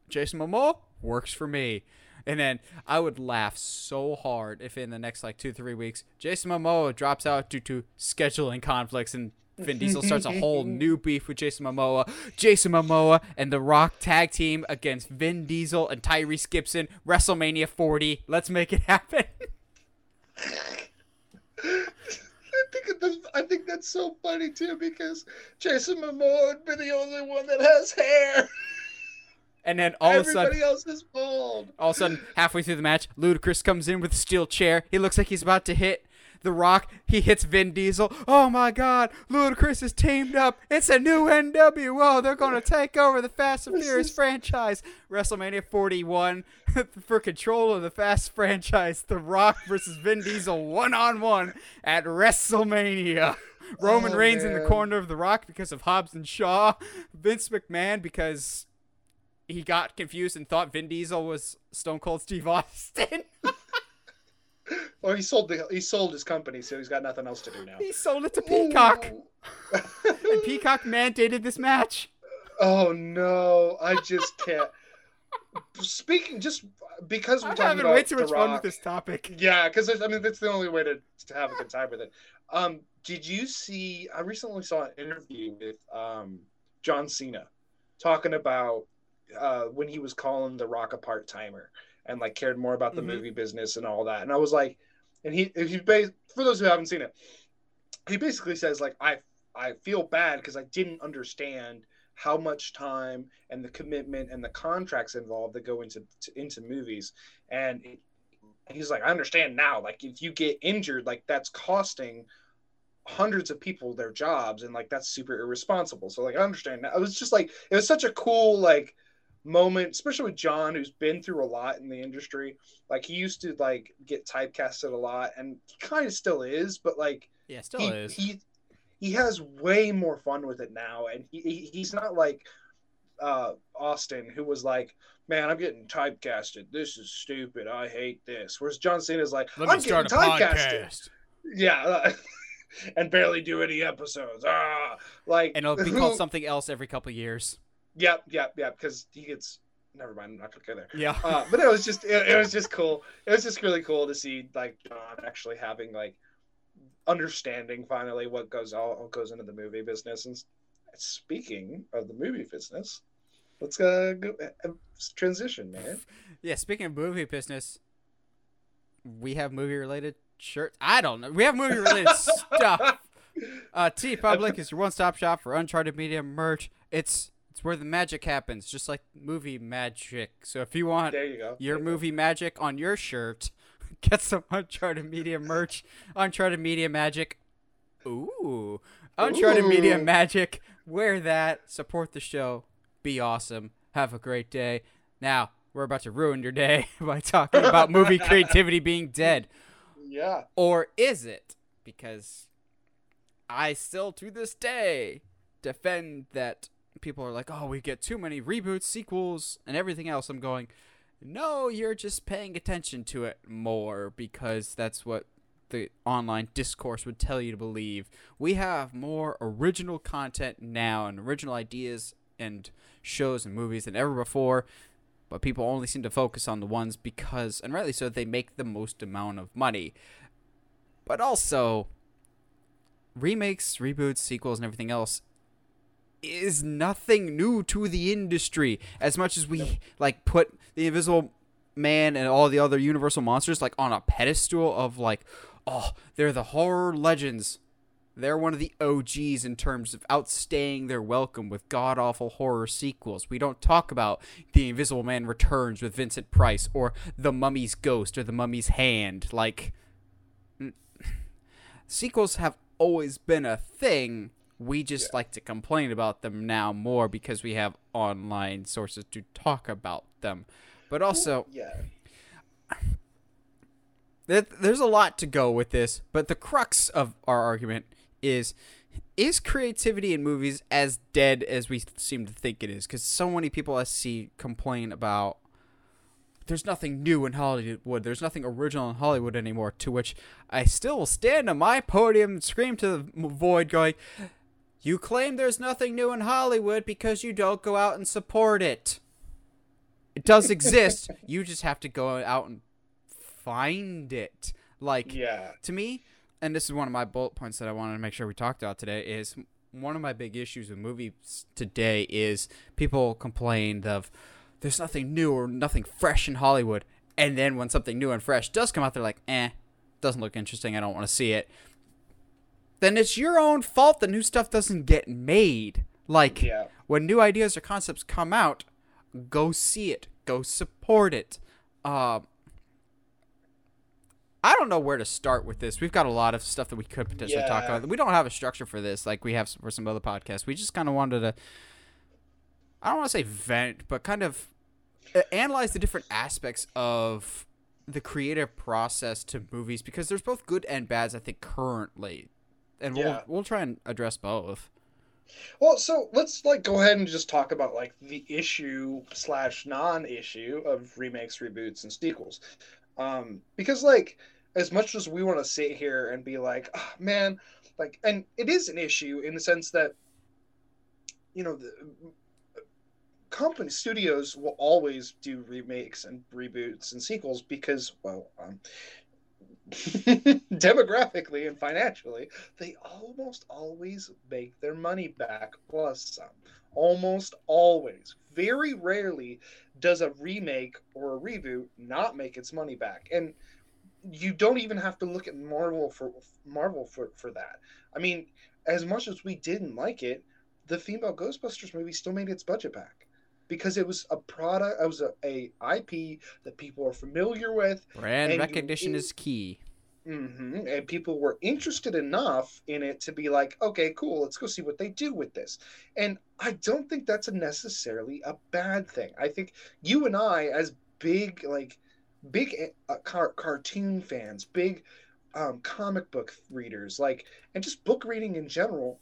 Jason Momoa works for me. And then I would laugh so hard if in the next like two three weeks Jason Momoa drops out due to scheduling conflicts and Vin Diesel starts a whole new beef with Jason Momoa. Jason Momoa and The Rock tag team against Vin Diesel and Tyrese Gibson WrestleMania 40. Let's make it happen. I think that's, I think that's so funny too because Jason Momoa would be the only one that has hair. And then all of a sudden, else is all of a sudden, halfway through the match, Ludacris comes in with a steel chair. He looks like he's about to hit The Rock. He hits Vin Diesel. Oh my God! Ludacris is teamed up. It's a new NWO. They're gonna take over the Fast and Furious is- franchise. WrestleMania 41 for control of the Fast franchise. The Rock versus Vin Diesel one on one at WrestleMania. Roman Oh, Reigns in the corner of The Rock because of Hobbs and Shaw. Vince McMahon because he got confused and thought Vin Diesel was Stone Cold Steve Austin. Well, he sold the he sold his company, so he's got nothing else to do now. he sold it to Peacock, and Peacock mandated this match. Oh no, I just can't. Speaking just because we're I'm talking having about way too much fun with this topic. Yeah, because I mean that's the only way to, to have a good time with it. Um, did you see? I recently saw an interview with um, John Cena talking about uh, when he was calling The Rock a part timer and like cared more about the Mhm. movie business and all that. And I was like, and he he for those who haven't seen it, he basically says like I I feel bad because I didn't understand how much time and the commitment and the contracts involved that go into to, into movies and it, he's like i understand now like if you get injured like that's costing hundreds of people their jobs and like that's super irresponsible so like i understand now it was just like it was such a cool like moment especially with john who's been through a lot in the industry. Like he used to like get typecasted a lot and he kind of still is but like Yeah, still he, is. he he has way more fun with it now and he, he he's not like uh austin who was like man i'm getting typecasted. This is stupid. I hate this. Whereas john Cena is like Let i'm getting typecasted. podcast, yeah and barely do any episodes. Ah like and it'll be called something else every couple years. Yep yep yep because he gets never mind i'm not gonna go there Yeah. uh, but it was just it, it was just cool it was just really cool to see like john actually having like understanding finally what goes all what goes into the movie business and speaking of the movie business let's uh, go uh, transition man yeah. Speaking of movie business, we have movie related shirts. I don't know. We have movie related stuff. Uh, TeePublic is your one-stop shop for Uncharted Media merch. It's it's where the magic happens, just like movie magic. So if you want there you go your There you go. movie magic on your shirt, get some Uncharted Media merch. Uncharted Media Magic. Ooh, Uncharted Media Magic. Wear that. Support the show. Be awesome. Have a great day. Now we're about to ruin your day by talking about movie creativity being dead. yeah Or is it? Because I still, to this day, defend that people are like, oh, we get too many reboots, sequels, and everything else. I'm going, no, you're just paying attention to it more because that's what the online discourse would tell you to believe. We have more original content now and original ideas and shows and movies than ever before but people only seem to focus on the ones because, and rightly so, they make the most amount of money. But also, remakes, reboots, sequels, and everything else is nothing new to the industry. As much as we like put the Invisible Man and all the other Universal monsters like on a pedestal of like, oh, they're the horror legends. They're one of the OGs in terms of outstaying their welcome with god awful horror sequels. We don't talk about The Invisible Man Returns with Vincent Price or The Mummy's Ghost or The Mummy's Hand. Like, sequels have always been a thing. We just like to complain about them now more because we have online sources to talk about them. But also, yeah there- there's a lot to go with this, but the crux of our argument is is creativity in movies as dead as we seem to think it is? Because so many people I see complain about there's nothing new in Hollywood. There's nothing original in Hollywood anymore. To which I still stand on my podium and scream to the void, going, "You claim there's nothing new in Hollywood because you don't go out and support it. It does exist. you just have to go out and find it." Like Yeah. to me, and this is one of my bullet points that I wanted to make sure we talked about today, is one of my big issues with movies today is people complained of there's nothing new or nothing fresh in Hollywood, and then when something new and fresh does come out, they're like, eh, doesn't look interesting. I don't want to see it. Then it's your own fault that new stuff doesn't get made. Like Yeah. when new ideas or concepts come out, go see it, go support it. Uh, I don't know where to start with this. We've got a lot of stuff that we could potentially talk about. We don't have a structure for this like we have for some other podcasts. We just kind of wanted to, I don't want to say vent, but kind of uh, analyze the different aspects of the creative process to movies because there's both good and bads. I think currently, and Yeah. we'll we'll try and address both. Well, so let's like go ahead and just talk about like the issue slash non-issue of remakes, reboots, and sequels, um, because like as much as we want to sit here and be like, oh, man, like, and it is an issue in the sense that you know the company studios will always do remakes and reboots and sequels because well um, demographically and financially they almost always make their money back plus some. Almost always. Very rarely does a remake or a reboot not make its money back. And you don't even have to look at marvel for marvel for, for that. I mean as much as we didn't like it the female ghostbusters movie still made its budget back because it was a product it was a, a ip that people are familiar with Brand And you- recognition is key. hmm And people were interested enough in it to be like, okay, cool, let's go see what they do with this. And I don't think that's a necessarily a bad thing. I think you and I, as big like big uh, car- cartoon fans, big um, comic book readers, like, and just book reading in general,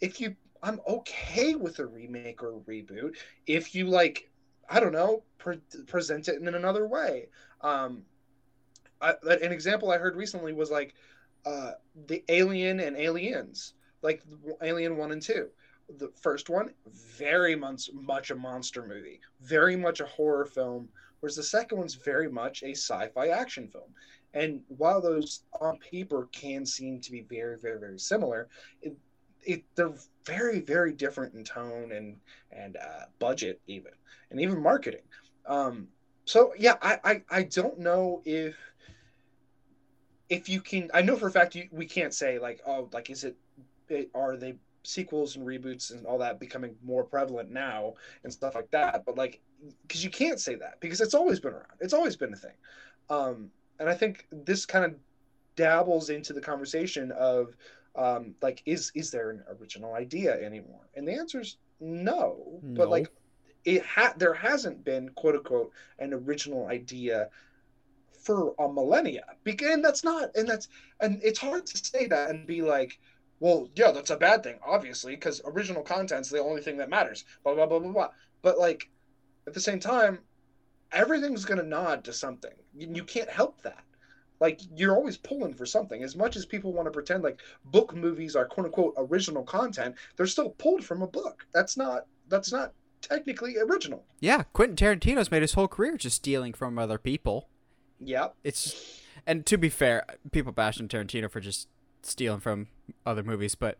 if you, I'm okay with a remake or a reboot if you like, I don't know, pre- present it in another way. Um, I, an example I heard recently was like uh, the Alien and Aliens, like Alien One and Two. The first one, very much much a monster movie, very much a horror film, whereas the second one's very much a sci-fi action film. And while those on paper can seem to be very, very, very similar, it, it they're very, very different in tone and and uh, budget even, and even marketing. Um, so yeah, I, I I don't know if if you can i know for a fact you, we can't say like oh like is it, it are they sequels and reboots and all that becoming more prevalent now and stuff like that but like because you can't say that because it's always been around it's always been a thing um and i think this kind of dabbles into the conversation of um like is is there an original idea anymore and the answer is no, No. but like it ha- there hasn't been quote unquote an original idea for a millennia. Because and that's not and that's and it's hard to say that and be like, well, yeah, that's a bad thing, obviously, because original content's the only thing that matters. Blah blah blah blah blah. But like at the same time, everything's gonna nod to something. You, you can't help that. Like you're always pulling for something. As much as people want to pretend like book movies are quote unquote original content, they're still pulled from a book. That's not that's not technically original. Yeah, Quentin Tarantino's made his whole career just stealing from other people. Yep. It's and to be fair, people bash on Tarantino for just stealing from other movies, but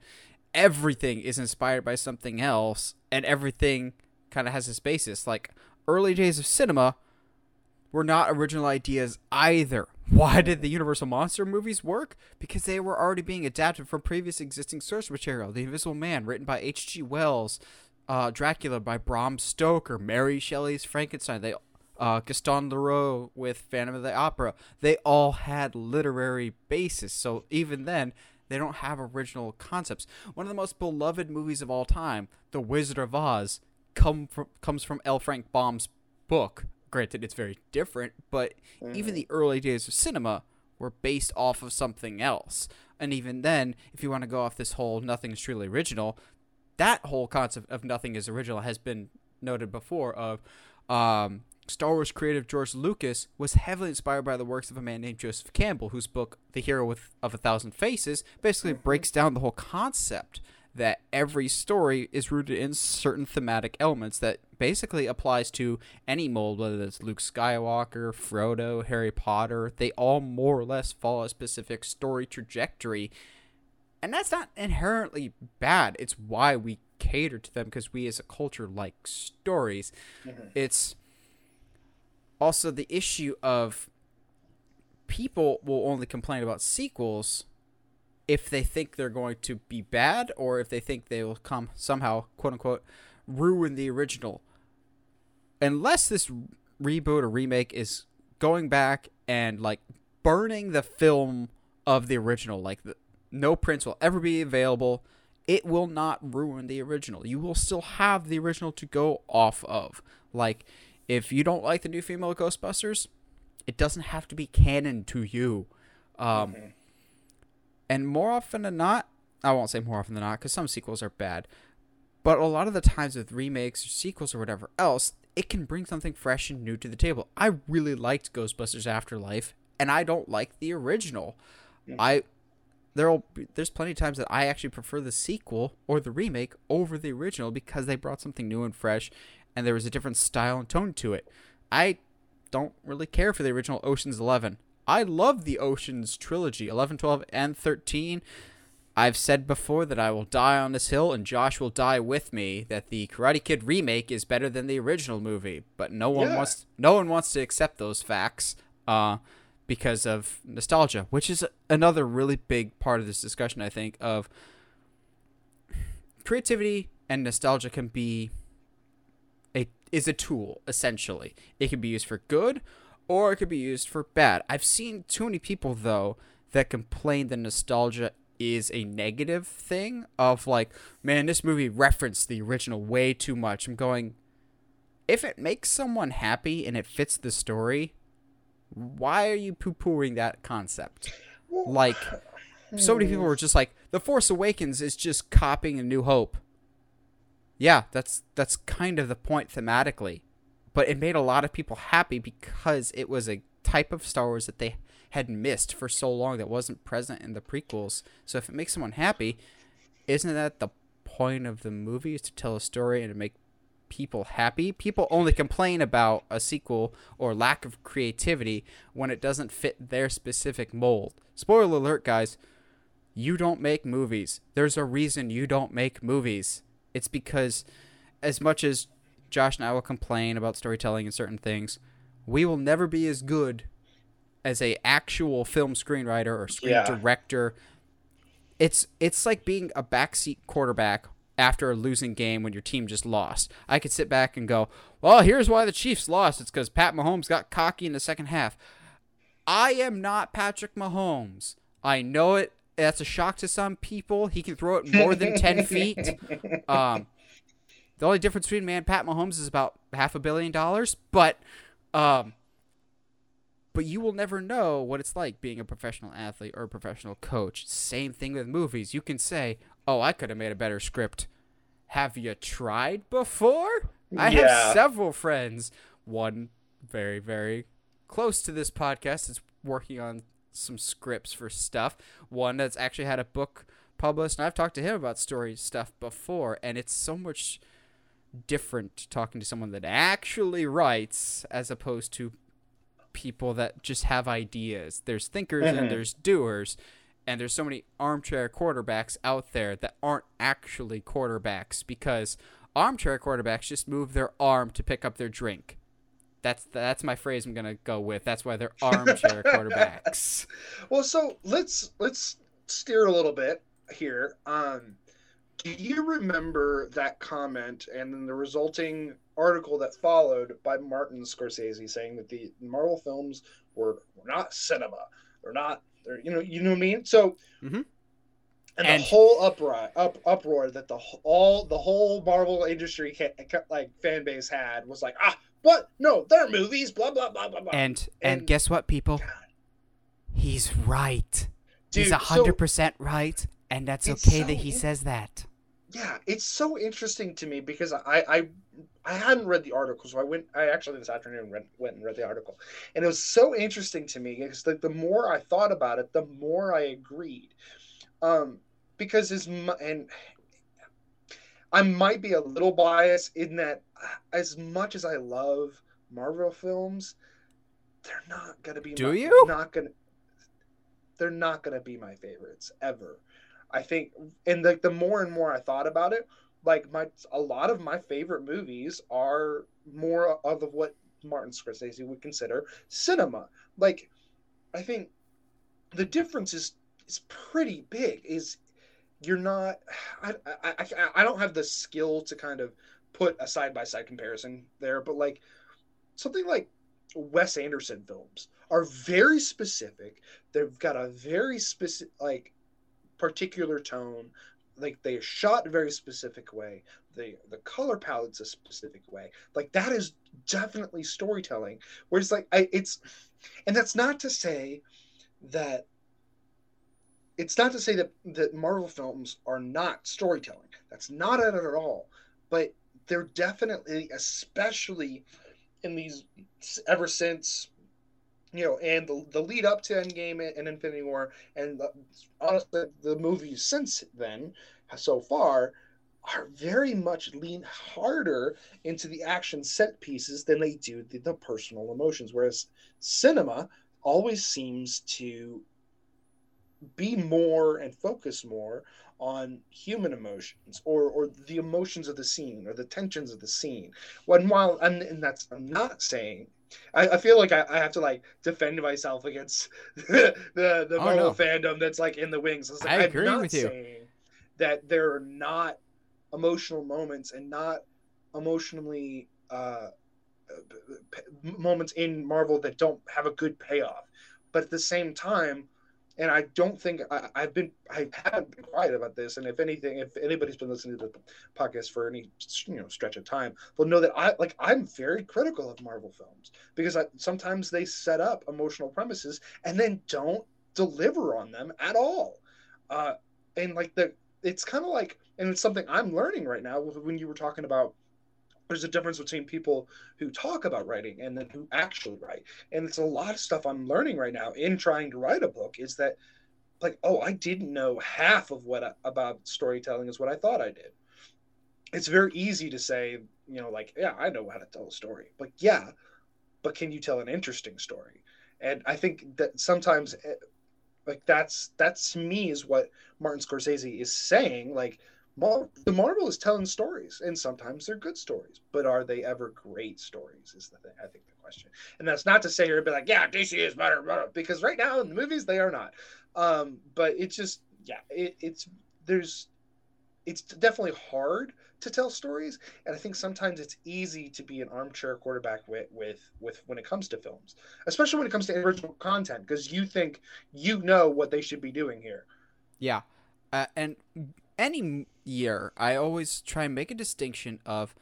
everything is inspired by something else, and everything kind of has its basis. Like early days of cinema were not original ideas either. Why did the Universal Monster movies work? Because they were already being adapted from previous existing source material. The Invisible Man, written by H.G. Wells, uh, Dracula by Bram Stoker, Mary Shelley's Frankenstein. They uh, Gaston Leroux with Phantom of the Opera. They all had literary basis. So even then, they don't have original concepts. One of the most beloved movies of all time, The Wizard of Oz, come from, comes from L. Frank Baum's book. Granted, it's very different, but even the early days of cinema were based off of something else. And even then, if you want to go off this whole nothing is truly original, that whole concept of nothing is original has been noted before of um, Star Wars creative George Lucas was heavily inspired by the works of a man named Joseph Campbell, whose book The Hero with, of a Thousand Faces basically breaks down the whole concept that every story is rooted in certain thematic elements that basically applies to any mold, whether it's Luke Skywalker, Frodo, Harry Potter. They all more or less follow a specific story trajectory. And that's not inherently bad. It's why we cater to them because we as a culture like stories. Mm-hmm. It's also the issue of people will only complain about sequels if they think they're going to be bad or if they think they will come somehow quote unquote ruin the original. Unless this reboot or remake is going back and like burning the film of the original like the, no prints will ever be available it will not ruin the original. You will still have the original to go off of. Like if you don't like the new female ghostbusters it doesn't have to be canon to you. Um, Mhm. And more often than not, I won't say more often than not because some sequels are bad, but a lot of the times with remakes or sequels or whatever else, it can bring something fresh and new to the table. I really liked Ghostbusters Afterlife, and I don't like the original. I there'll there's plenty of times that I actually prefer the sequel or the remake over the original because they brought something new and fresh, and there was a different style and tone to it. I don't really care for the original Ocean's 11. I love the Ocean's trilogy, 11, 12, and 13. I've said before that I will die on this hill and Josh will die with me that the Karate Kid remake is better than the original movie, but no one Yeah. wants no one wants to accept those facts uh because of nostalgia, which is another really big part of this discussion I think of creativity and nostalgia can be a is a tool essentially. It can be used for good or it could be used for bad. I've seen too many people though that complain that nostalgia is a negative thing of like, man, this movie referenced the original way too much. I'm going if it makes someone happy and it fits the story, why are you poo-pooing that concept? Like so many people were just like, The Force Awakens is just copying A New Hope. Yeah, that's that's kind of the point thematically. But it made a lot of people happy because it was a type of Star Wars that they had missed for so long that wasn't present in the prequels. So if it makes someone happy, isn't that the point of the movie is to tell a story and to make people happy? People only complain about a sequel or lack of creativity when it doesn't fit their specific mold. Spoiler alert, guys. You don't make movies. There's a reason you don't make movies. It's because as much as Josh and I will complain about storytelling and certain things, we will never be as good as a actual film screenwriter or screen Yeah. director. It's it's like being a backseat quarterback after a losing game when your team just lost. I could sit back and go, "Well, here's why the Chiefs lost. It's because Pat Mahomes got cocky in the second half." I am not Patrick Mahomes. I know it. That's a shock to some people. He can throw it more than ten feet. Um, the only difference between man Pat Mahomes is about half a billion dollars, but um, but you will never know what it's like being a professional athlete or a professional coach. Same thing with movies. You can say, "Oh, I could have made a better script." Have you tried before? I Yeah. have several friends. One very very close to this podcast is working on some scripts for stuff. One that's actually had a book published, and I've talked to him about story stuff before, and it's so much different talking to someone that actually writes as opposed to people that just have ideas. There's thinkers Mhm. and there's doers, and there's so many armchair quarterbacks out there that aren't actually quarterbacks because armchair quarterbacks just move their arm to pick up their drink. That's that's my phrase I'm gonna go with. That's why they're armchair quarterbacks. Well, so let's let's steer a little bit here. Um, do you remember that comment and then the resulting article that followed by Martin Scorsese saying that the Marvel films were, were not cinema, they're not, they're you know you know what I mean? So, Mhm. and, And- the whole uproar up uproar that the all the whole Marvel industry like fan base had was like ah what no they're movies blah blah blah blah blah. And and, And- guess what, people? God. He's right. Dude, He's so- a hundred percent right, and that's okay so that he says that. Yeah it's so interesting to me because i i I hadn't read the article, so I went. I actually this afternoon went, went and read the article, and it was so interesting to me because like the more I thought about it, the more I agreed. Um, because as mu- and I might be a little biased in that as much as I love Marvel films, they're not gonna be. Do my, you? Not gonna. They're not gonna be my favorites ever. I think, and like the more and more I thought about it, like my a lot of my favorite movies are more of what Martin Scorsese would consider cinema. Like, I think the difference is is pretty big. Is you're not I, I, I, I don't have the skill to kind of put a side by side comparison there, but like something like Wes Anderson films are very specific. They've got a very specific like particular tone. Like they are shot a very specific way. The the color palette's a specific way. Like that is definitely storytelling. Whereas like I it's and that's not to say that it's not to say that that Marvel films are not storytelling. That's not it at all. But they're definitely, especially in these ever since you know, and the, the lead up to Endgame and Infinity War, and the, honestly, the movies since then, so far, are very much lean harder into the action set pieces than they do the, the personal emotions. Whereas cinema always seems to be more and focus more on human emotions or or the emotions of the scene or the tensions of the scene. When while and, and that's I'm not saying I, I feel like I, I, have to like defend myself against the the, the oh, Marvel no. fandom that's like in the wings. I, like, I agree I'm not with you. That there are not emotional moments and not emotionally uh, moments in Marvel that don't have a good payoff. But at the same time, and I don't think I, have been I haven't been quiet about this. And if anything, if anybody's been listening to the podcast for any you know stretch of time, they'll know that I like I'm very critical of Marvel films because I, sometimes they set up emotional premises and then don't deliver on them at all. Uh, and like the it's kind of like and it's something I'm learning right now when you were talking about there's a difference between people who talk about writing and then who actually write. And it's a lot of stuff i'm learning right now in trying to write a book is that like oh i didn't know half of what I, about storytelling is what i thought i did. It's very easy to say you know like yeah i know how to tell a story but yeah but can you tell an interesting story? And i think that sometimes eh, like that's that's me is what martin scorsese is saying like The Marvel is telling stories, and sometimes they're good stories, but are they ever great stories? Is the thing I think the question, and that's not to say you're to be like, yeah, DC is better, better, because right now in the movies they are not. Um, but it's just, yeah, it, it's there's, it's definitely hard to tell stories, and I think sometimes it's easy to be an armchair quarterback with with with when it comes to films, especially when it comes to original content, because you think you know what they should be doing here. Yeah, uh, and any year, I always try and make a distinction of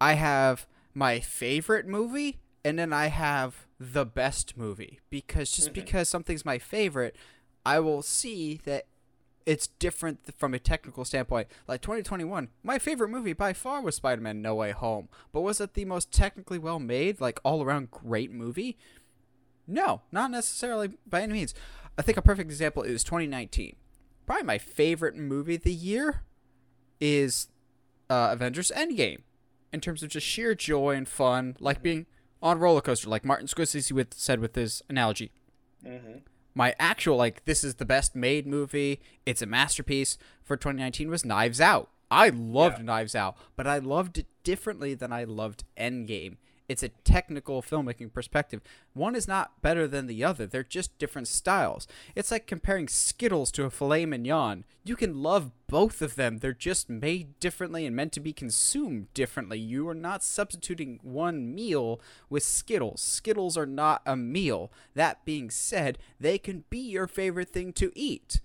I have my favorite movie and then I have the best movie because just mm-hmm. because something's my favorite, I will see that it's different from a technical standpoint. Like 2021, my favorite movie by far was Spider-Man No Way Home. But was it the most technically well made, like all around great movie? No, not necessarily by any means. I think a perfect example is 2019 probably my favorite movie of the year is uh, Avengers Endgame in terms of just sheer joy and fun, like being on a roller coaster, like Martin Scorsese with, said with his analogy. Mm-hmm. My actual, like, this is the best made movie, it's a masterpiece for 2019 was Knives Out. I loved yeah. Knives Out, but I loved it differently than I loved Endgame it's a technical filmmaking perspective. One is not better than the other. They're just different styles. It's like comparing Skittles to a filet mignon. You can love both of them. They're just made differently and meant to be consumed differently. You are not substituting one meal with Skittles. Skittles are not a meal. That being said, they can be your favorite thing to eat.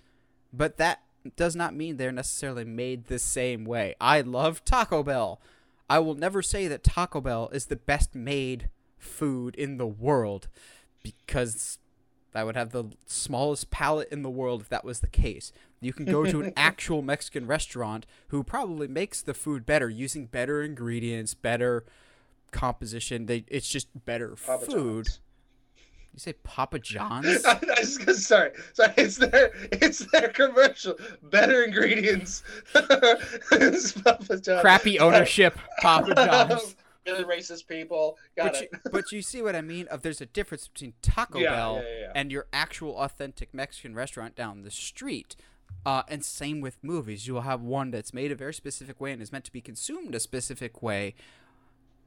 But that does not mean they're necessarily made the same way. I love Taco Bell. I will never say that Taco Bell is the best made food in the world because I would have the smallest palate in the world if that was the case. You can go to an actual Mexican restaurant who probably makes the food better using better ingredients, better composition. They it's just better Papa food. John's. You say Papa John's? I, I was gonna, sorry, sorry. It's their, it's their commercial. Better ingredients. It's Papa John's. Crappy ownership, Papa John's. really racist people. Got But it. you, but you see what I mean? Of there's a difference between Taco Yeah, Bell yeah, yeah, yeah. and your actual authentic Mexican restaurant down the street. Uh, and same with movies. You will have one that's made a very specific way and is meant to be consumed a specific way.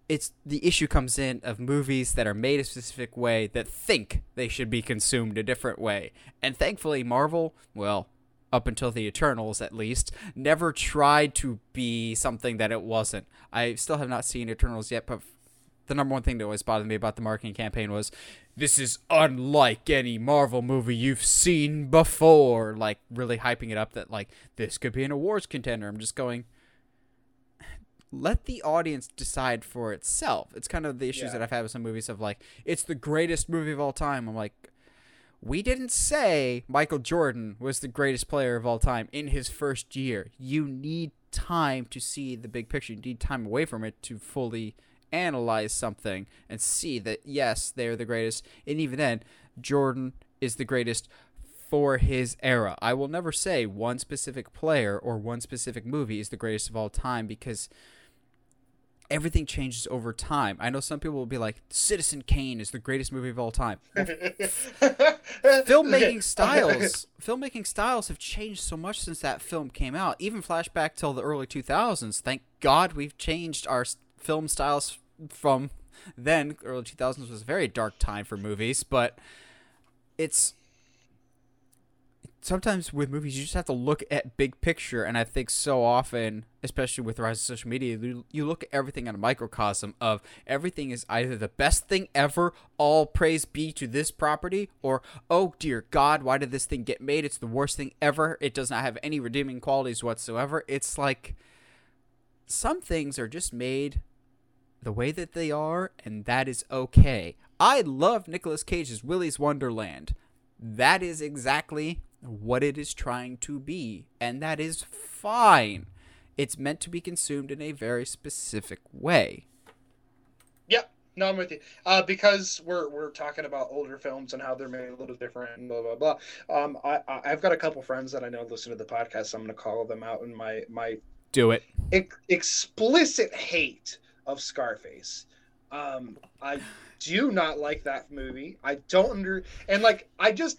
It's the issue comes in of movies that are made a specific way that think they should be consumed a different way. And thankfully, Marvel, well, up until the Eternals at least, never tried to be something that it wasn't. I still have not seen Eternals yet, but the number one thing that always bothered me about the marketing campaign was this is unlike any Marvel movie you've seen before. Like really hyping it up that like this could be an awards contender. I'm just going let the audience decide for itself. It's kind of the issues Yeah. that I've had with some movies of like it's the greatest movie of all time. I'm like we didn't say Michael Jordan was the greatest player of all time in his first year. You need time to see the big picture. You need time away from it to fully analyze something and see that yes, they're the greatest. And even then, Jordan is the greatest for his era. I will never say one specific player or one specific movie is the greatest of all time because everything changes over time. I know some people will be like, Citizen Kane is the greatest movie of all time. Filmmaking styles filmmaking styles have changed so much since that film came out even flashback till the early 2000s thank god we've changed our film styles from then early 2000s was a very dark time for movies but it's sometimes with movies you just have to look at big picture and i think so often especially with the rise of social media you, you look at everything in a microcosm of everything is either the best thing ever all praise be to this property or oh dear god why did this thing get made? It's the worst thing ever. It does not have any redeeming qualities whatsoever. It's like some things are just made the way that they are and that is okay. I love Nicolas cage's willy's wonderland. That is exactly what it is trying to be, and that is fine. It's meant to be consumed in a very specific way. Yep. No, I'm with you. Uh, because we're we're talking about older films and how they're made a little different and blah blah blah. Um, I I've got a couple friends that I know listen to the podcast. So I'm going to call them out in my my Do it. ex- explicit hate of Scarface. Um, I do not like that movie. I don't under and like I just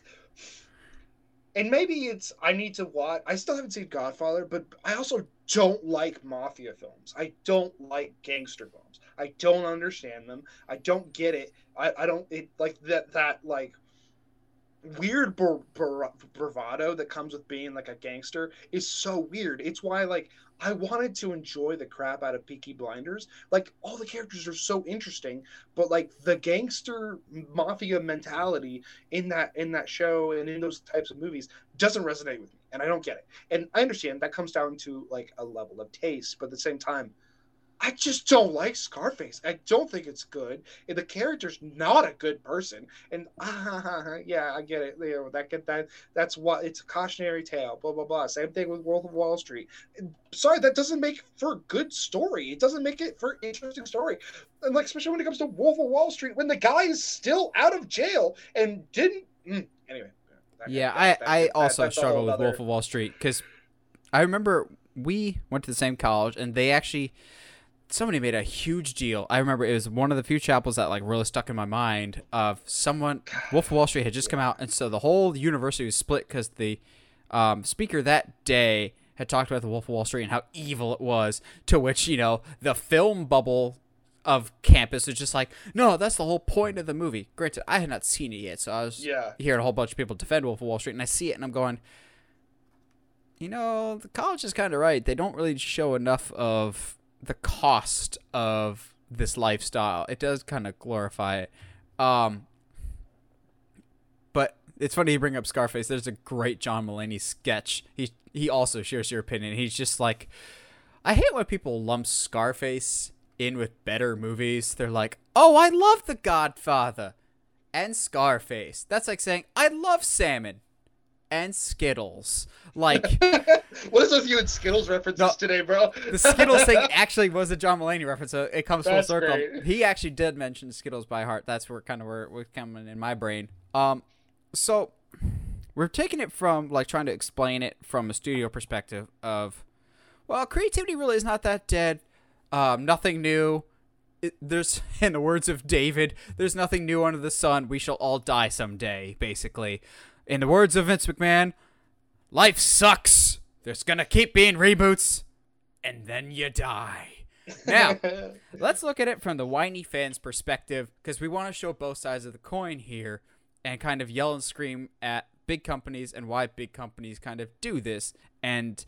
and maybe it's I need to watch. I still haven't seen Godfather, but I also don't like mafia films. I don't like gangster films. I don't understand them. I don't get it. I, I don't it like that that like weird bra- bra- bravado that comes with being like a gangster is so weird. It's why like I wanted to enjoy the crap out of Peaky Blinders. Like all the characters are so interesting, but like the gangster mafia mentality in that in that show and in those types of movies doesn't resonate with me, and I don't get it. And I understand that comes down to like a level of taste, but at the same time, I just don't like Scarface. I don't think it's good. And the character's not a good person. And ah, yeah, I get it. You know, that get that that's what it's a cautionary tale. Blah blah blah. Same thing with Wolf of Wall Street. Sorry, that doesn't make for a good story. It doesn't make it for interesting story. And like especially when it comes to Wolf of Wall Street, when the guy is still out of jail and didn't. Mm, anyway. that- Yeah, that- I, I also struggle with other- Wolf of Wall Street because I remember we went to the same college and they actually somebody made a huge deal. I remember it was one of the few chapels that like really stuck in my mind of someone Wolf of Wall Street had just come out and so the whole university was split because the um, speaker that day had talked about the Wolf of Wall Street and how evil it was. To which you know the film bubble of campus was just like, no, that's the whole point of the movie. Granted, I had not seen it yet, so I was Yeah. hearing a whole bunch of people defend Wolf of Wall Street, and I see it, and I'm going, you know, the college is kind of right. They don't really show enough of the cost of this lifestyle. It does kind of glorify it. Um, but it's funny you bring up Scarface. There's a great John Mulaney sketch. He he also shares your opinion. He's just like, I hate when people lump Scarface in with better movies. They're like, oh, I love The Godfather and Scarface. That's like saying I love salmon and Skittles. Like what is with you and Skittles references No, today, bro? the Skittles thing actually was a John Mulaney reference, so it comes full That's circle. great. He actually did mention Skittles by heart. That's where kind of where it was coming in my brain. Um, so we're taking it from like trying to explain it from a studio perspective of, well, creativity really is not that dead. Um, nothing new. It, there's, in the words of David, there's nothing new under the sun. We shall all die someday. Basically, in the words of Vince McMahon, life sucks. There's gonna keep being reboots, and then you die. Now, let's look at it from the whiny fans' perspective because we want to show both sides of the coin here and kind of yell and scream at big companies and why big companies kind of do this. And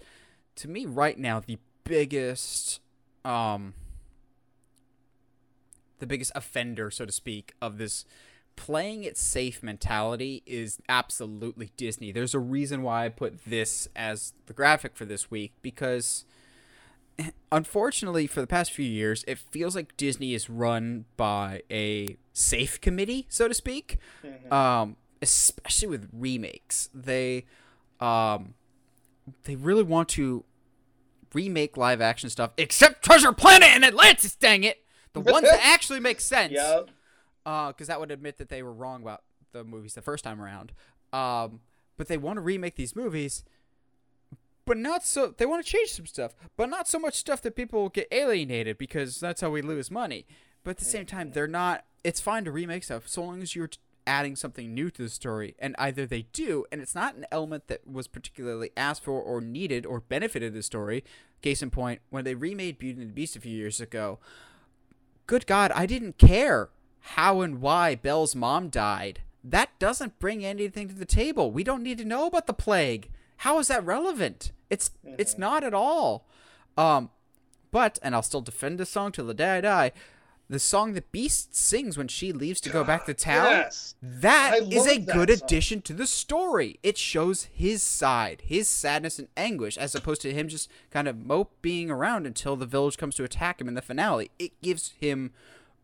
to me, right now, the biggest, um, the biggest offender, so to speak, of this playing it safe mentality is absolutely Disney. There's a reason why I put this as the graphic for this week because unfortunately for the past few years it feels like disney is run by a safe committee so to speak um, especially with remakes they um, they really want to remake live action stuff except treasure planet and atlantis dang it the ones that actually make sense Yep. Because that would admit that they were wrong about the movies the first time around. Um, but they want to remake these movies, but not so. They want to change some stuff, but not so much stuff that people get alienated because that's how we lose money. But at the same time, they're not. It's fine to remake stuff so long as you're adding something new to the story, and either they do, and it's not an element that was particularly asked for or needed or benefited the story. Case in point, when they remade Beauty and the Beast a few years ago, good God, I didn't care how and why Belle's mom died. That doesn't bring anything to the table. We don't need to know about the plague. How is that relevant? It's it's not at all. Um, but and I'll still defend this song till the day I die. The song that Beast sings when she leaves to go back to town. Yes. That is a that good song. addition to the story. It shows his side, his sadness and anguish, as opposed to him just kind of mope being around until the village comes to attack him in the finale. It gives him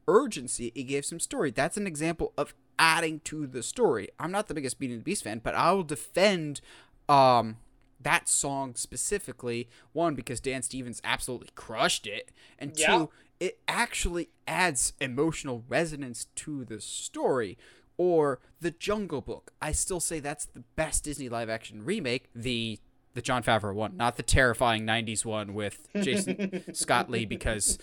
urgency. It gives some story. That's an example of adding to the story. I'm not the biggest Beauty and the Beast fan, but I will defend um that song specifically. One because Dan Stevens absolutely crushed it, and Yeah. two, it actually adds emotional resonance to the story. Or the Jungle Book. I still say that's the best Disney live action remake. The the Jon Favreau one, not the terrifying '90s one with Jason Scott Lee, because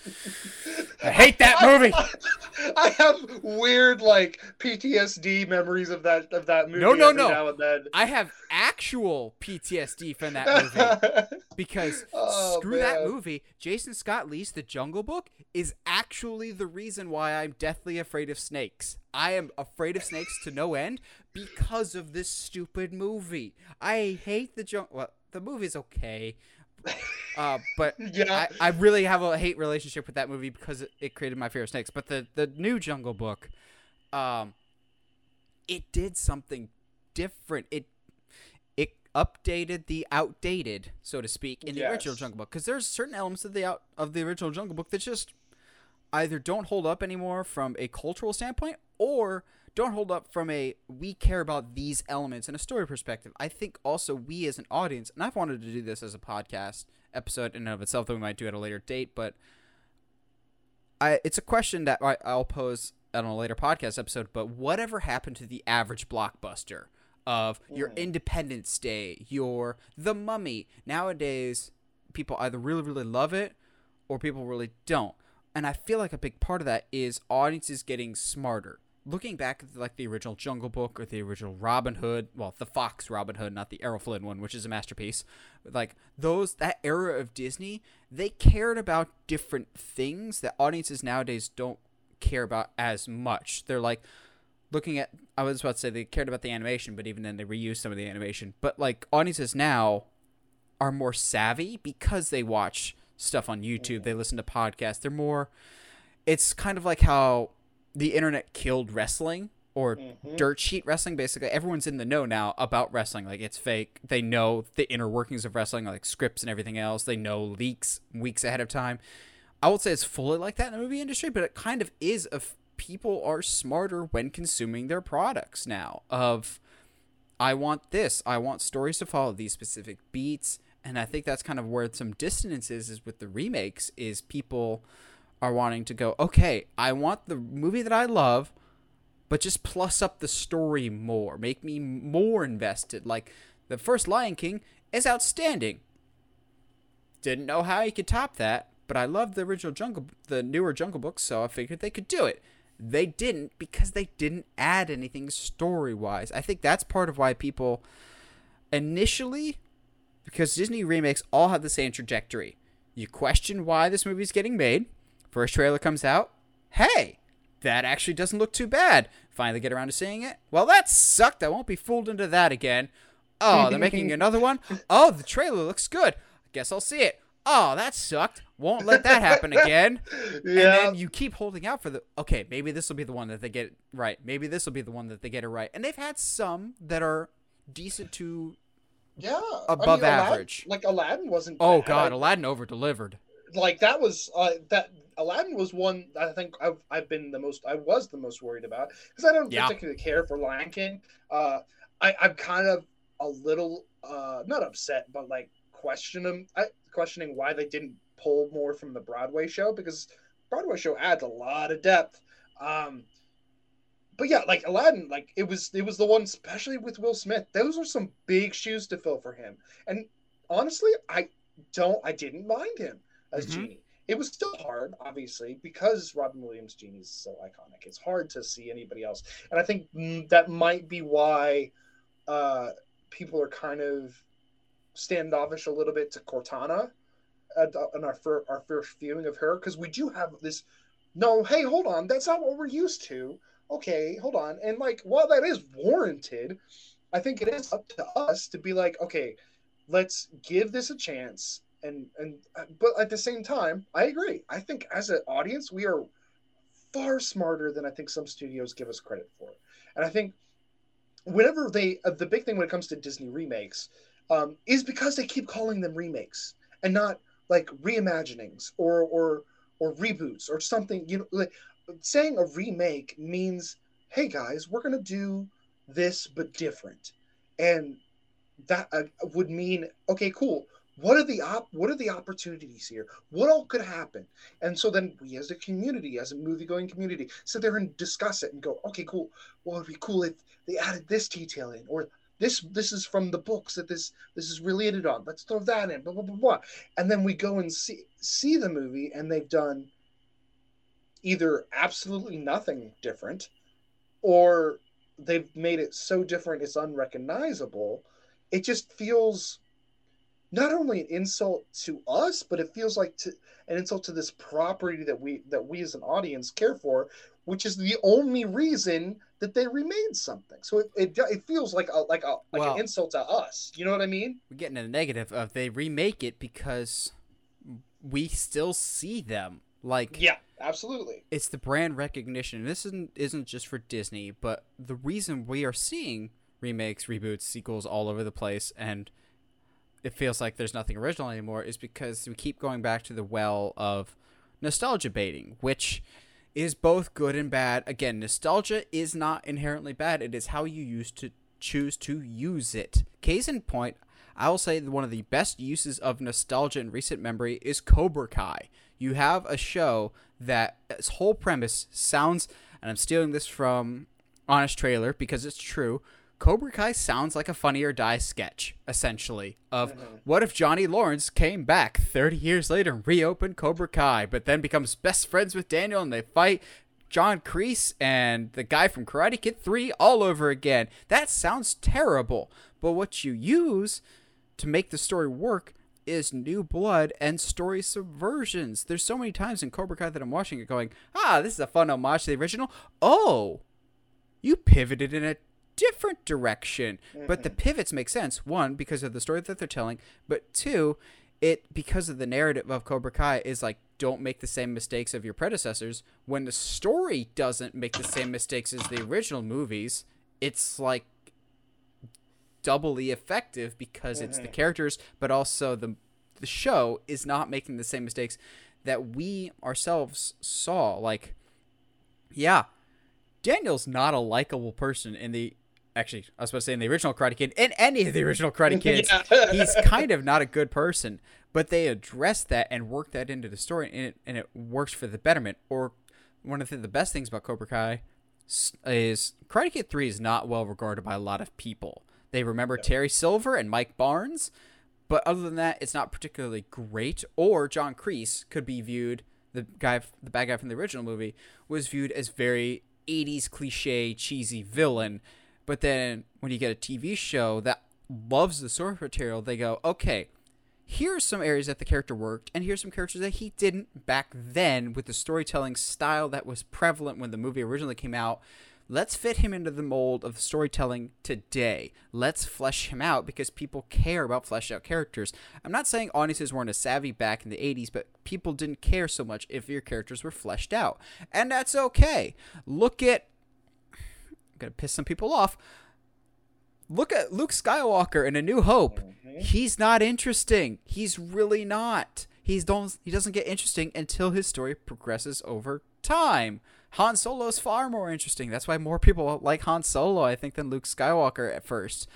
I hate that movie. I have weird like PTSD memories of that of that movie. No, no, no. Now and then. I have actual PTSD from that movie because Oh, screw that movie. Jason Scott Lee's The Jungle Book is actually the reason why I'm deathly afraid of snakes. I am afraid of snakes to no end because of this stupid movie. I hate the jungle. Well, the movie's okay. Uh, but Yeah. I, I really have a hate relationship with that movie because it, it created my fear of snakes. But the, the new Jungle Book, um, it did something different. It it updated the outdated, so to speak, in the original Jungle Book because there's certain elements of the out of the original Jungle Book that just either don't hold up anymore from a cultural standpoint or don't hold up from a we care about these elements in a story perspective. I think also we as an audience, and I've wanted to do this as a podcast episode in and of itself that we might do at a later date, but I it's a question that I, I'll pose on a later podcast episode. But whatever happened to the average blockbuster of your Mm. Independence Day, your The Mummy? Nowadays, people either really really love it or people really don't. And I feel like a big part of that is audiences getting smarter. Looking back at like the original Jungle Book or the original Robin Hood, well, the Fox Robin Hood, not the Errol Flynn one, which is a masterpiece. Like those that era of Disney, they cared about different things that audiences nowadays don't care about as much. They're like looking at I was about to say they cared about the animation, but even then they reused some of the animation. But like audiences now are more savvy because they watch stuff on YouTube, they listen to podcasts. They're more it's kind of like how the internet killed wrestling or Mhm. dirt sheet wrestling basically everyone's in the know now about wrestling like it's fake they know the inner workings of wrestling like scripts and everything else they know leaks weeks ahead of time i would say it's fully like that in the movie industry but it kind of is of people are smarter when consuming their products now of I want this. I want stories to follow these specific beats. And I think that's kind of where some dissonance is, is with the remakes, is people are wanting to go, okay, I want the movie that I love, but just plus up the story more. Make me more invested. Like the first Lion King is outstanding. Didn't know how you could top that, but I love the original Jungle the newer Jungle Book, so I figured they could do it. They didn't because they didn't add anything story wise. I think that's part of why people initially because Disney remakes all have the same trajectory. You question why this movie's getting made. First trailer comes out. Hey, that actually doesn't look too bad. Finally get around to seeing it. Well, that sucked. I won't be fooled into that again. Oh, they're making another one. Oh, the trailer looks good. I Guess I'll see it. Oh, that sucked. Won't let that happen again. yeah. And then you keep holding out for the okay, maybe this will be the one that they get right. Maybe this will be the one that they get it right. And they've had some that are decent to yeah. above I mean, Aladdin- average. like Aladdin wasn't. Oh bad. god, Aladdin over delivered. like that was uh, that Aladdin was one I think I've, I've been the most I was the most worried about because I don't Yeah. particularly care for Lion King. Uh, I I'm kind of a little uh not upset but like question them I, questioning why they didn't pull more from the Broadway show because Broadway show adds a lot of depth. Um, but yeah, like Aladdin, like it was it was the one especially with Will Smith. Those are some big shoes to fill for him. And honestly, I don't I didn't mind him as Mhm. Genie. It was still hard, obviously, because Robin Williams' Genie is so iconic. It's hard to see anybody else, and I think mm, that might be why uh, people are kind of standoffish a little bit to Cortana at, in our fir- our first viewing of her because we do have this. No, hey, hold on, that's not what we're used to. Okay, hold on, and like while that is warranted, I think it is up to us to be like, okay, let's give this a chance. And and but at the same time i agree. I think as an audience we are far smarter than i think some studios give us credit for. And i think whenever they uh, the big thing when it comes to disney remakes um, is because they keep calling them remakes and not like reimaginings or or or reboots or something you know like saying a remake means hey guys we're gonna do this but different. And that uh, would mean okay cool. What are the op- what are the opportunities here? What all could happen? And so then we as a community as a movie going community sit there and discuss it and go okay cool. Well it'd be cool if they added this detail in or this this is from the books that this this is related on. Let's throw that in blah blah blah blah. And then we go and see see the movie and they've done either absolutely nothing different or they've made it so different it's unrecognizable it just feels not only an insult to us but it feels like to, an insult to this property that we that we as an audience care for which is the only reason that they remade something. So it, it, it feels like a like a like Well- an insult to us. You know what i mean? We're getting a negative of they remake it because we still see them. Like yeah absolutely it's the brand recognition. This isn't isn't just for Disney, but the reason we are seeing remakes, reboots, sequels all over the place, and it feels like there's nothing original anymore, is because we keep going back to the well of nostalgia baiting, which is both good and bad. Again, nostalgia is not inherently bad; it is how you use to choose to use it. Case in point, I will say that one of the best uses of nostalgia in recent memory is Cobra Kai. You have a show that its whole premise sounds, and I'm stealing this from Honest Trailer because it's true. Cobra Kai sounds like a Funny or Die sketch, essentially. Of uh-huh. what if Johnny Lawrence came back 30 years later and reopened Cobra Kai, but then becomes best friends with Daniel and they fight John Kreese and the guy from Karate Kid 3 all over again. That sounds terrible. But what you use to make the story work is new blood and story subversions. There's so many times in Cobra Kai that I'm watching it going, ah, this is a fun homage to the original. Oh, you pivoted in a different direction. But the pivots make sense. One, because of the story that they're telling, but two, it because of the narrative of Cobra Kai is like don't make the same mistakes of your predecessors. When the story doesn't make the same mistakes as the original movies, it's like doubly effective because it's the characters, but also the the show is not making the same mistakes that we ourselves saw. Like, yeah, Daniel's not a likable person in the actually, I was supposed to say in the original Karate Kid, in any of the original Karate Kids, Yeah. he's kind of not a good person. But they address that and work that into the story, and it, and it works for the betterment. Or one of the, the best things about Cobra Kai is Karate Kid 3 is not well regarded by a lot of people. They remember Terry Silver and Mike Barnes, but other than that, it's not particularly great. Or John Kreese could be viewed, the guy, the bad guy from the original movie, was viewed as very 80s cliche, cheesy villain. But then when you get a TV show that loves the source material, they go, okay, here's some areas that the character worked, and here's some characters that he didn't back then with the storytelling style that was prevalent when the movie originally came out. Let's fit him into the mold of storytelling today. Let's flesh him out because people care about fleshed out characters. I'm not saying audiences weren't as savvy back in the 80s, but people didn't care so much if your characters were fleshed out. And that's okay. Look at. I'm going to piss some people off. Look at Luke Skywalker in A New Hope. Mm-hmm. He's not interesting. He's really not. He's don't he doesn't get interesting until his story progresses over time. Han Solo is far more interesting. That's why more people like Han Solo, I think, than Luke Skywalker at first.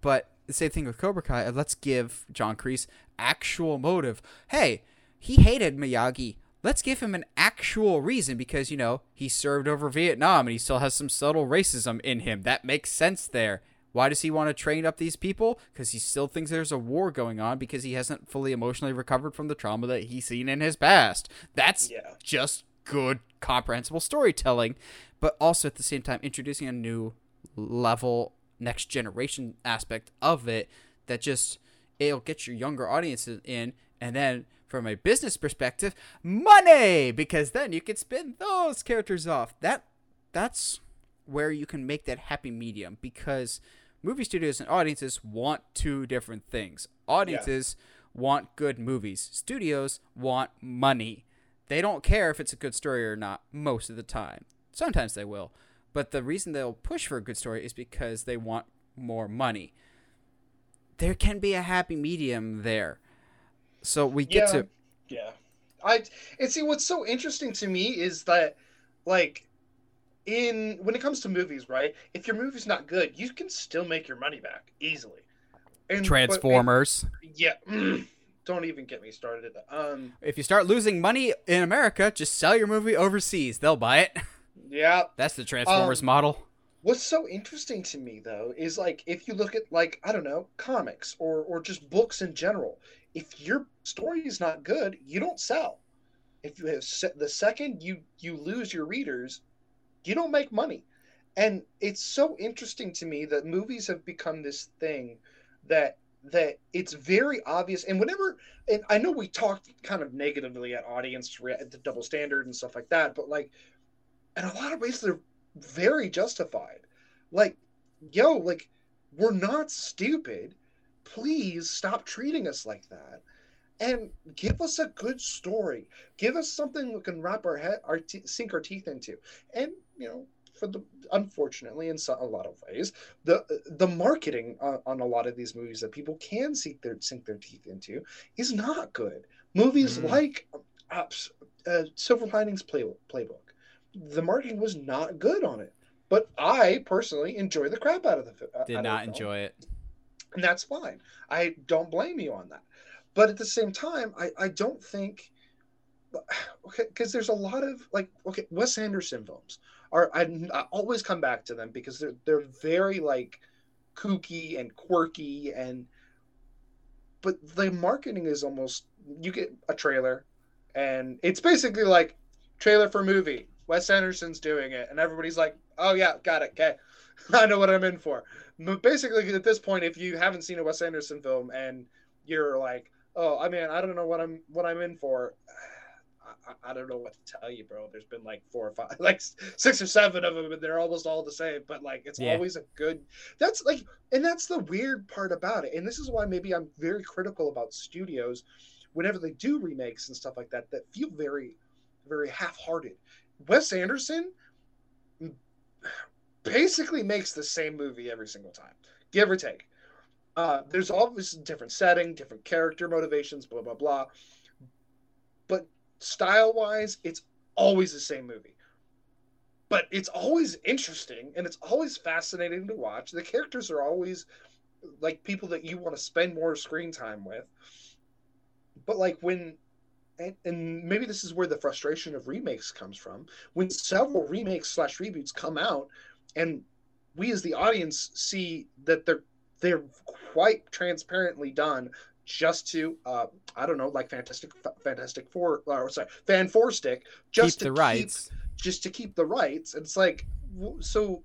But the same thing with Cobra Kai. Let's give John Kreese actual motive. Hey, he hated Miyagi. Let's give him an actual reason because, you know, he served over Vietnam and he still has some subtle racism in him. That makes sense there. Why does he want to train up these people? Because he still thinks there's a war going on because he hasn't fully emotionally recovered from the trauma that he's seen in his past. That's Yeah. just good, comprehensible storytelling, but also at the same time introducing a new level, next generation aspect of it that just it'll get your younger audiences in, and then from a business perspective, money because then you can spin those characters off. That that's where you can make that happy medium because movie studios and audiences want two different things. Audiences want good movies. Studios want money. They don't care if it's a good story or not most of the time. Sometimes they will. But the reason they'll push for a good story is because they want more money. There can be a happy medium there. So we get Yeah. to Yeah. I and see what's so interesting to me is that like in when it comes to movies, right? If your movie's not good, you can still make your money back easily. And but- Transformers. and- yeah. don't even get me started. Um If you start losing money in America, just sell your movie overseas. They'll buy it. yeah, That's the Transformers Um, model. What's so interesting to me though is like if you look at like I don't know comics or or just books in general, if your story is not good, you don't sell. If you have se- the second you you lose your readers, you don't make money, and it's so interesting to me that movies have become this thing that that it's very obvious and whenever and i know we talked kind of negatively at audience at the double standard and stuff like that but like in a lot of ways they're very justified. Like yo like we're not stupid. Please stop treating us like that. And give us a good story. Give us something we can wrap our head our te- sink our teeth into. And you know for the unfortunately in so, a lot of ways the the marketing on, on a lot of these movies that people can sink their sink their teeth into is not good movies Mhm. like uh, uh, silver linings play, playbook the marketing was not good on it but i personally enjoy the crap out of the out Did not the enjoy it. and that's fine. I don't blame you on that. But at the same time, I, I don't think okay because there's a lot of like okay Wes Anderson films are I, I always come back to them because they're they're very like kooky and quirky and but the marketing is almost you get a trailer and it's basically like trailer for movie. Wes Anderson's doing it and everybody's like oh yeah got it okay. I know what I'm in for. But basically at this point if you haven't seen a Wes Anderson film and you're like oh I mean I don't know what I'm what I'm in for I, I don't know what to tell you bro there's been like four or five like six or seven of them and they're almost all the same but like it's Yeah. always a good that's like and that's the weird part about it and this is why maybe I'm very critical about studios whenever they do remakes and stuff like that that feel very very half-hearted Wes Anderson basically makes the same movie every single time, give or take. Uh, there's always a different setting, different character motivations, blah blah blah. Style wise, it's always the same movie. but it's always interesting and it's always fascinating to watch. The characters are always like people that you want to spend more screen time with. But like when and, and maybe this is where the frustration of remakes comes from when several remakes slash reboots come out and we as the audience see that they're they're quite transparently done just to uh i don't know like fantastic fantastic four or sorry fan four stick just keep the keep, rights. just to keep the rights. It's like so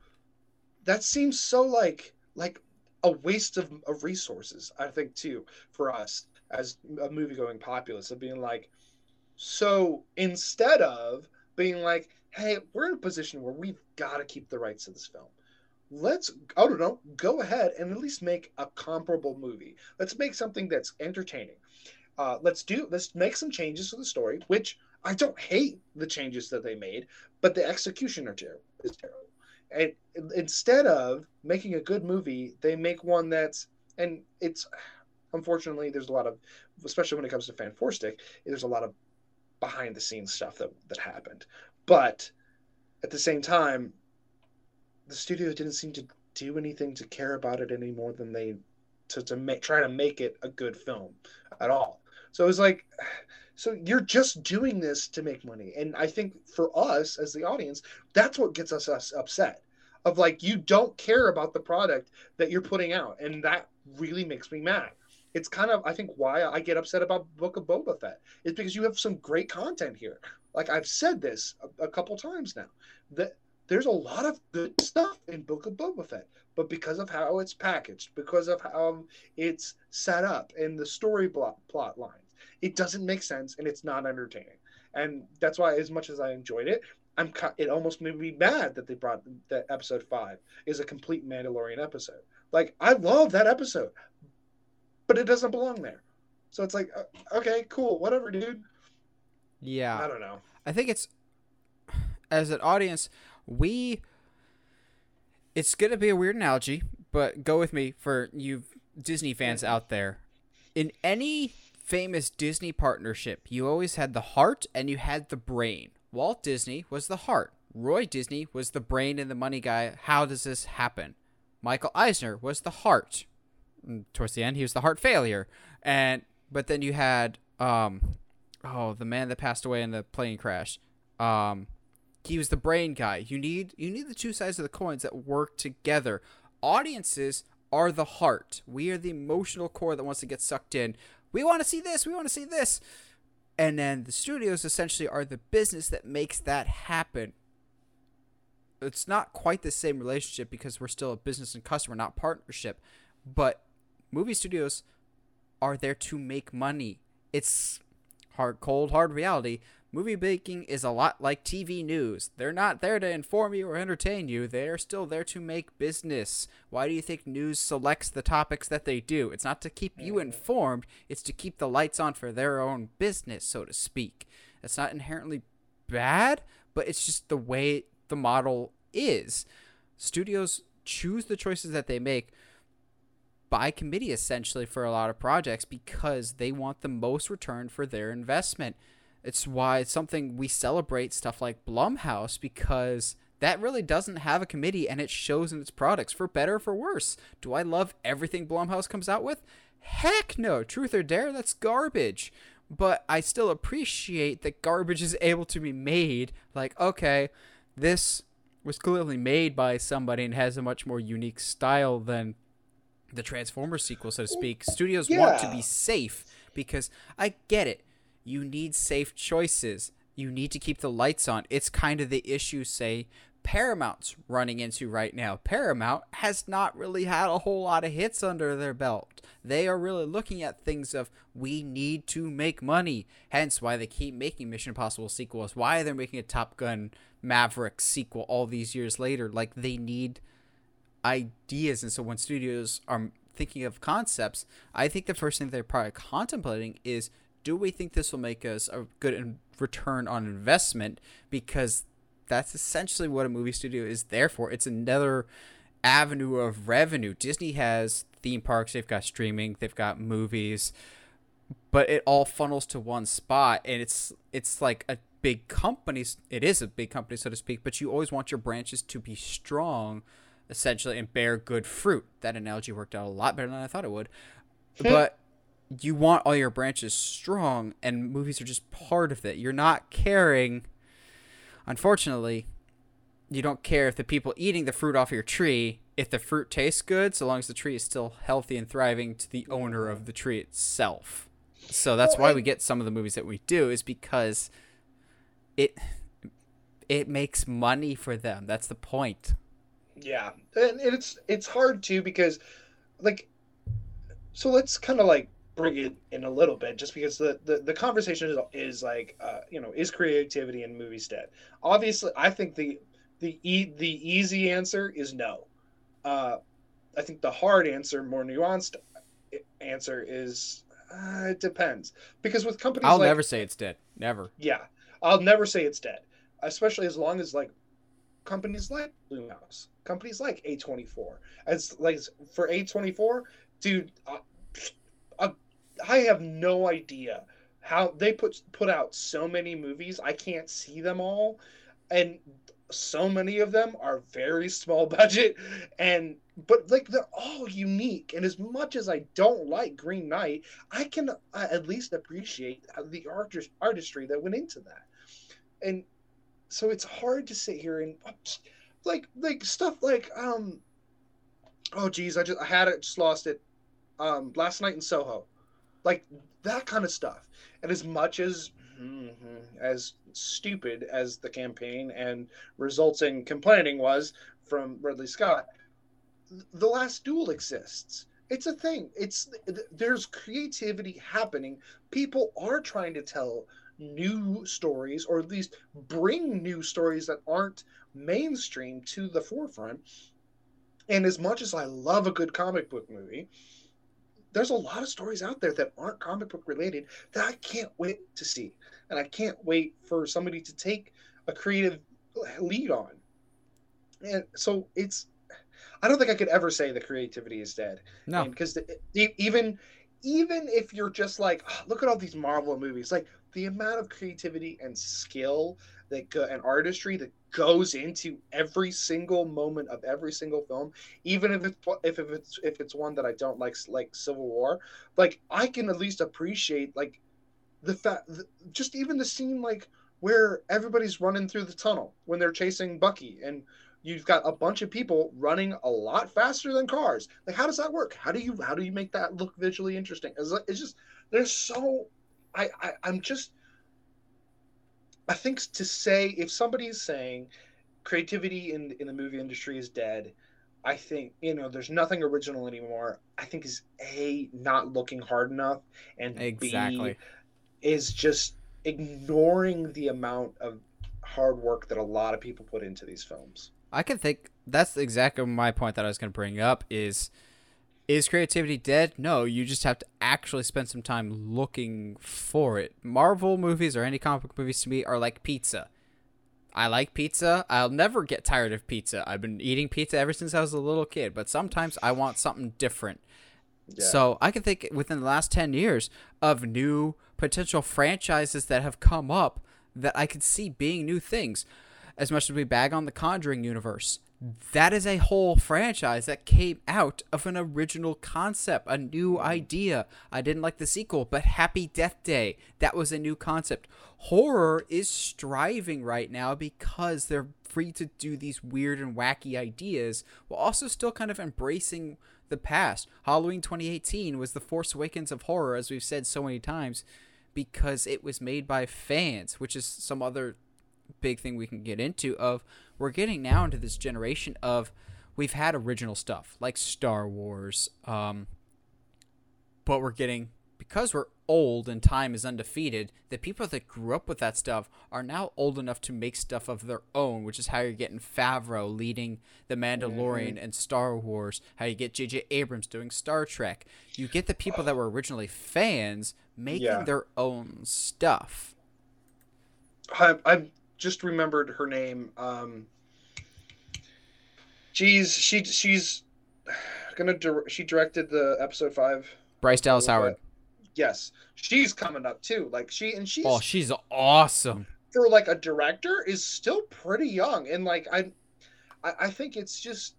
that seems so like like a waste of, of resources i think too for us as a movie going populace of being like so instead of being like hey we're in a position where we've got to keep the rights to this film let's i don't know go ahead and at least make a comparable movie. Let's make something that's entertaining. Uh, let's do let's make some changes to the story which i don't hate the changes that they made but the execution are terrible is terrible. And instead of making a good movie they make one that's and it's unfortunately there's a lot of especially when it comes to fan four stick there's a lot of behind the scenes stuff that that happened. But at the same time the studio didn't seem to do anything to care about it any more than they to, to make try to make it a good film at all. So it was like so you're just doing this to make money. And i think for us as the audience that's what gets us, us upset of like you don't care about the product that you're putting out. And that really makes me mad. It's kind of I think why I get upset about Book of Boba Fett is because you have some great content here. Like I've said this a, a couple times now. That there's a lot of good stuff in Book of Boba Fett, but because of how it's packaged, because of how it's set up and the story plot, plot lines, it doesn't make sense and it's not entertaining. And that's why, as much as I enjoyed it, I'm it almost made me mad that they brought that episode five is a complete Mandalorian episode. Like I love that episode, but it doesn't belong there. So it's like, uh, okay, cool, whatever, dude. Yeah. I don't know. I think it's as an audience, we it's going to be a weird analogy, but go with me for you Disney fans out there. In any famous Disney partnership, you always had the heart and you had the brain. Walt Disney was the heart. Roy Disney was the brain and the money guy. How does this happen? Michael Eisner was the heart towards the end he was the heart failure and but then you had um oh the man that passed away in the plane crash um he was the brain guy. You need you need the two sides of the coins that work together. Audiences are the heart. We are the emotional core that wants to get sucked in. We want to see this we want to see this. And then the studios essentially are the business that makes that happen. It's not quite the same relationship because we're still a business and customer not partnership but movie studios are there to make money. It's hard, cold, hard reality. Movie making is a lot like TV news. They're not there to inform you or entertain you. They're still there to make business. Why do you think news selects the topics that they do? It's not to keep you informed, it's to keep the lights on for their own business, so to speak. It's not inherently bad, but it's just the way the model is. Studios choose the choices that they make by committee essentially for a lot of projects because they want the most return for their investment. It's why it's something we celebrate stuff like Blumhouse because that really doesn't have a committee and it shows in its products for better or for worse. Do I love everything Blumhouse comes out with? Heck no. Truth or dare, that's garbage. But I still appreciate that garbage is able to be made. Like, okay, this was clearly made by somebody and has a much more unique style than the Transformers sequel, so to speak. Studios yeah. want to be safe because I get it. You need safe choices. You need to keep the lights on. It's kind of the issue, say, Paramount's running into right now. Paramount has not really had a whole lot of hits under their belt. They are really looking at things of we need to make money. Hence why they keep making Mission Impossible sequels. Why they're making a Top Gun Maverick sequel all these years later. Like they need ideas and so when studios are thinking of concepts i think the first thing they're probably contemplating is do we think this will make us a good return on investment? Because that's essentially what a movie studio is there for. It's another avenue of revenue. Disney has theme parks they've got streaming they've got movies but it all funnels to one spot and it's it's like a big company it is a big company so to speak but you always want your branches to be strong essentially and bear good fruit. That analogy worked out a lot better than i thought it would. Hmm. But you want all your branches strong and movies are just part of it. You're not caring unfortunately you don't care if the people eating the fruit off your tree if the fruit tastes good so long as the tree is still healthy and thriving to the owner of the tree itself. So that's Well, why and- we get some of the movies that we do is because it it makes money for them. That's the point. Yeah, and it's it's hard too because, like, so let's kind of like bring it in a little bit, just because the the, the conversation is, is like, uh, you know, is creativity in movies dead? Obviously, I think the the e- the easy answer is no. Uh, I think the hard answer, more nuanced answer is uh, it depends because with companies i'll like never say it's dead never yeah, I'll never say it's dead, especially as long as like companies like Blumhouse, companies like A24. As like for A24, dude, uh, I have no idea how they put put out so many movies. I can't see them all, and so many of them are very small budget. And but like they're all unique. And as much as i don't like green knight i can uh, at least appreciate the artist artistry that went into that. And so it's hard to sit here and like like stuff like um oh geez i just i had it just lost it um last night in soho like that kind of stuff. And as much as mhm, as stupid as the campaign and resulting complaining was from ridley scott the last duel exists. It's a thing. It's there's creativity happening. People are trying to tell new stories or at least bring new stories that aren't mainstream to the forefront. And as much as i love a good comic book movie there's a lot of stories out there that aren't comic book related that i can't wait to see. And i can't wait for somebody to take a creative lead on. And so it's i don't think i could ever say the creativity is dead. No. Because even even if you're just like "Oh, look at all these marvel movies like the amount of creativity and skill that go, and artistry that goes into every single moment of every single film even if it's if, if it's if it's one that i don't like like civil war like i can at least appreciate like the fact just even the scene like where everybody's running through the tunnel when they're chasing bucky and you've got a bunch of people running a lot faster than cars. Like how does that work? How do you how do you make that look visually interesting? It's, it's just there's so I, I i'm just i think to say if somebody is saying creativity in in the movie industry is dead i think you know there's nothing original anymore i think is a not looking hard enough and exactly. b is just ignoring the amount of hard work that a lot of people put into these films. I can think that's exactly my point that I was going to bring up is is creativity dead? No, you just have to actually spend some time looking for it. Marvel movies or any comic book movies to me are like pizza. I like pizza. I'll never get tired of pizza. I've been eating pizza ever since I was a little kid, but sometimes I want something different. Yeah. So I can think within the last 10 years of new potential franchises that have come up that I could see being new things. As much as we bag on the Conjuring universe, that is a whole franchise that came out of an original concept, a new mm. idea. I didn't like the sequel, but Happy Death Day, that was a new concept. Horror is striving right now because they're free to do these weird and wacky ideas while also still kind of embracing the past. Halloween 2018 was the Force Awakens of horror, as we've said so many times, because it was made by fans, which is some other big thing we can get into of we're getting now into this generation of we've had original stuff like Star Wars um but we're getting because we're old and time is undefeated the people that grew up with that stuff are now old enough to make stuff of their own which is how you're getting Favreau leading the Mandalorian and Star Wars how you get JJ Abrams doing Star Trek. You get the people that were originally fans making Yeah. their own stuff. I, I just remembered her name. Um, geez, she she's gonna dir- she directed the episode five. Bryce Dallas Howard that? yes, she's coming up too. Like she and she's oh, she's awesome for like a director is still pretty young, and like I, I, I think it's just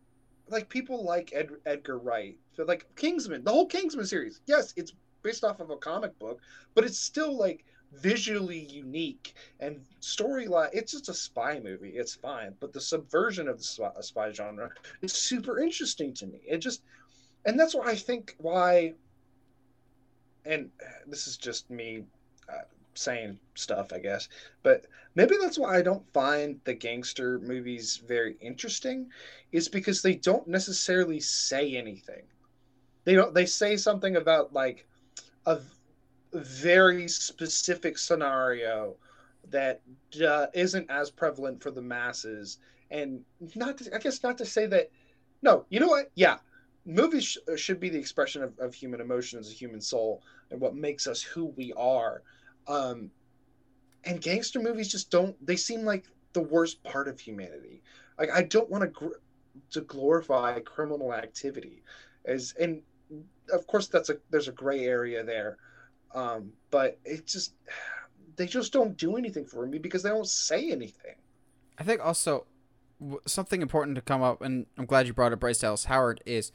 like people like Ed, Edgar Wright, so like Kingsman, the whole Kingsman series. Yes, it's based off of a comic book, but it's still like visually unique and storyline. It's just a spy movie. It's fine, but the subversion of the spy, spy genre is super interesting to me. It just, and that's why I think why. And this is just me uh, saying stuff, I guess. But maybe that's why I don't find the gangster movies very interesting, is because they don't necessarily say anything. They don't. They say something about like a very specific scenario that uh, not as prevalent for the masses, and not. To, I guess not to say that. No, you know what? Yeah, movies sh- should be the expression of, of human emotion as a human soul and what makes us who we are um, and gangster movies just don't. They seem like the worst part of humanity. Like I don't want to gr- to glorify criminal activity, as and of course that's a there's a gray area there, um, but it just they just don't do anything for me because they don't say anything. I think also something important to come up, and I'm glad you brought up Bryce Dallas Howard is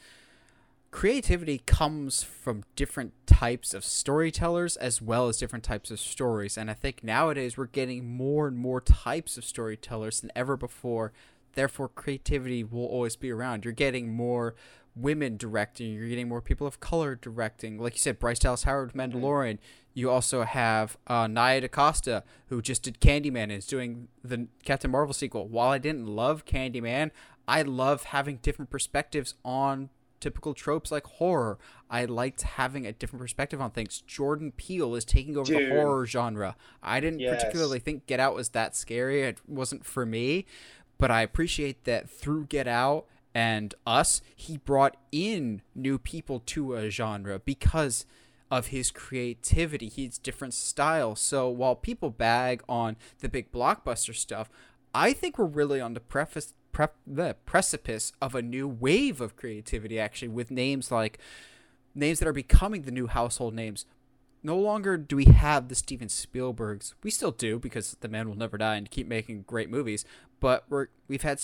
creativity comes from different types of storytellers as well as different types of stories. And I think nowadays we're getting more and more types of storytellers than ever before. Therefore, creativity will always be around. You're getting more women directing, you're getting more people of color directing. Like you said, Bryce Dallas Howard, Mandalorian. You also have uh, Nia DaCosta, who just did Candyman and is doing the Captain Marvel sequel. While I didn't love Candyman, I love having different perspectives on typical tropes like horror. I liked having a different perspective on things. Jordan Peele is taking over Dude. the horror genre. I didn't yes. particularly think Get Out was that scary. It wasn't for me, but I appreciate that through Get Out and Us, he brought in new people to a genre because of his creativity. He's different style. So while people bag on the big blockbuster stuff, I think we're really on the preface pre- the precipice of a new wave of creativity actually with names like names that are becoming the new household names no longer do we have the Steven Spielbergs. We still do because the man will never die and keep making great movies. But we're we've had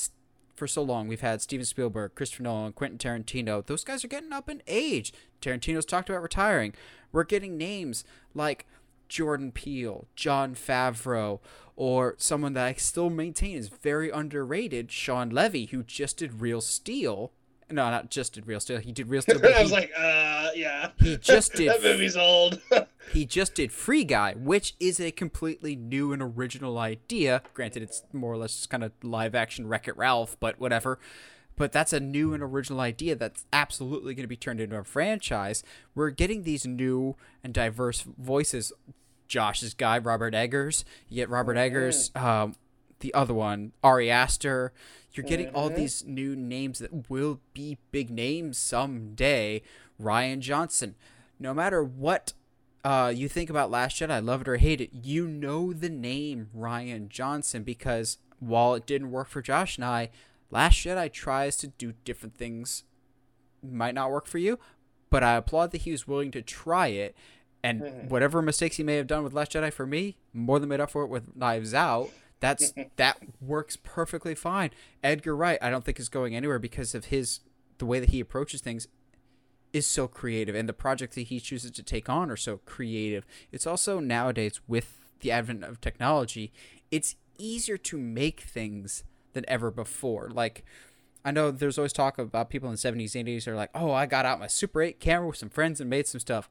for so long. We've had Steven Spielberg, Christopher Nolan, Quentin Tarantino. Those guys are getting up in age. Tarantino's talked about retiring. We're getting names like Jordan Peele, Jon Favreau, or someone that I still maintain is very underrated, Shawn Levy, who just did Real Steel. No, not just did Real Steel. He did Real Steel. I was he, like, uh, yeah. He just did. that movie's old. he just did Free Guy, which is a completely new and original idea. Granted, it's more or less just kind of live action Wreck It Ralph, but whatever but that's a new and original idea that's absolutely going to be turned into a franchise. We're getting these new and diverse voices Josh's guy, Robert Eggers. You get Robert mm-hmm. Eggers, um, the other one, Ari Aster. You're getting mm-hmm. all these new names that will be big names someday. Rian Johnson. No matter what uh, you think about Last Jedi, love it or hate it, you know the name Rian Johnson because while it didn't work for Josh and I, Last Jedi tries to do different things. Might not work for you, but I applaud that he was willing to try it and mm-hmm. whatever mistakes he may have done with Last Jedi for me, more than made up for it with Knives Out. That's that works perfectly fine. Edgar Wright, I don't think is going anywhere because of his the way that he approaches things is so creative and the projects that he chooses to take on are so creative. It's also nowadays with the advent of technology, it's easier to make things than ever before. Like I know there's always talk about people in the 70s, 80s are like, "Oh, I got out my Super 8 camera with some friends and made some stuff."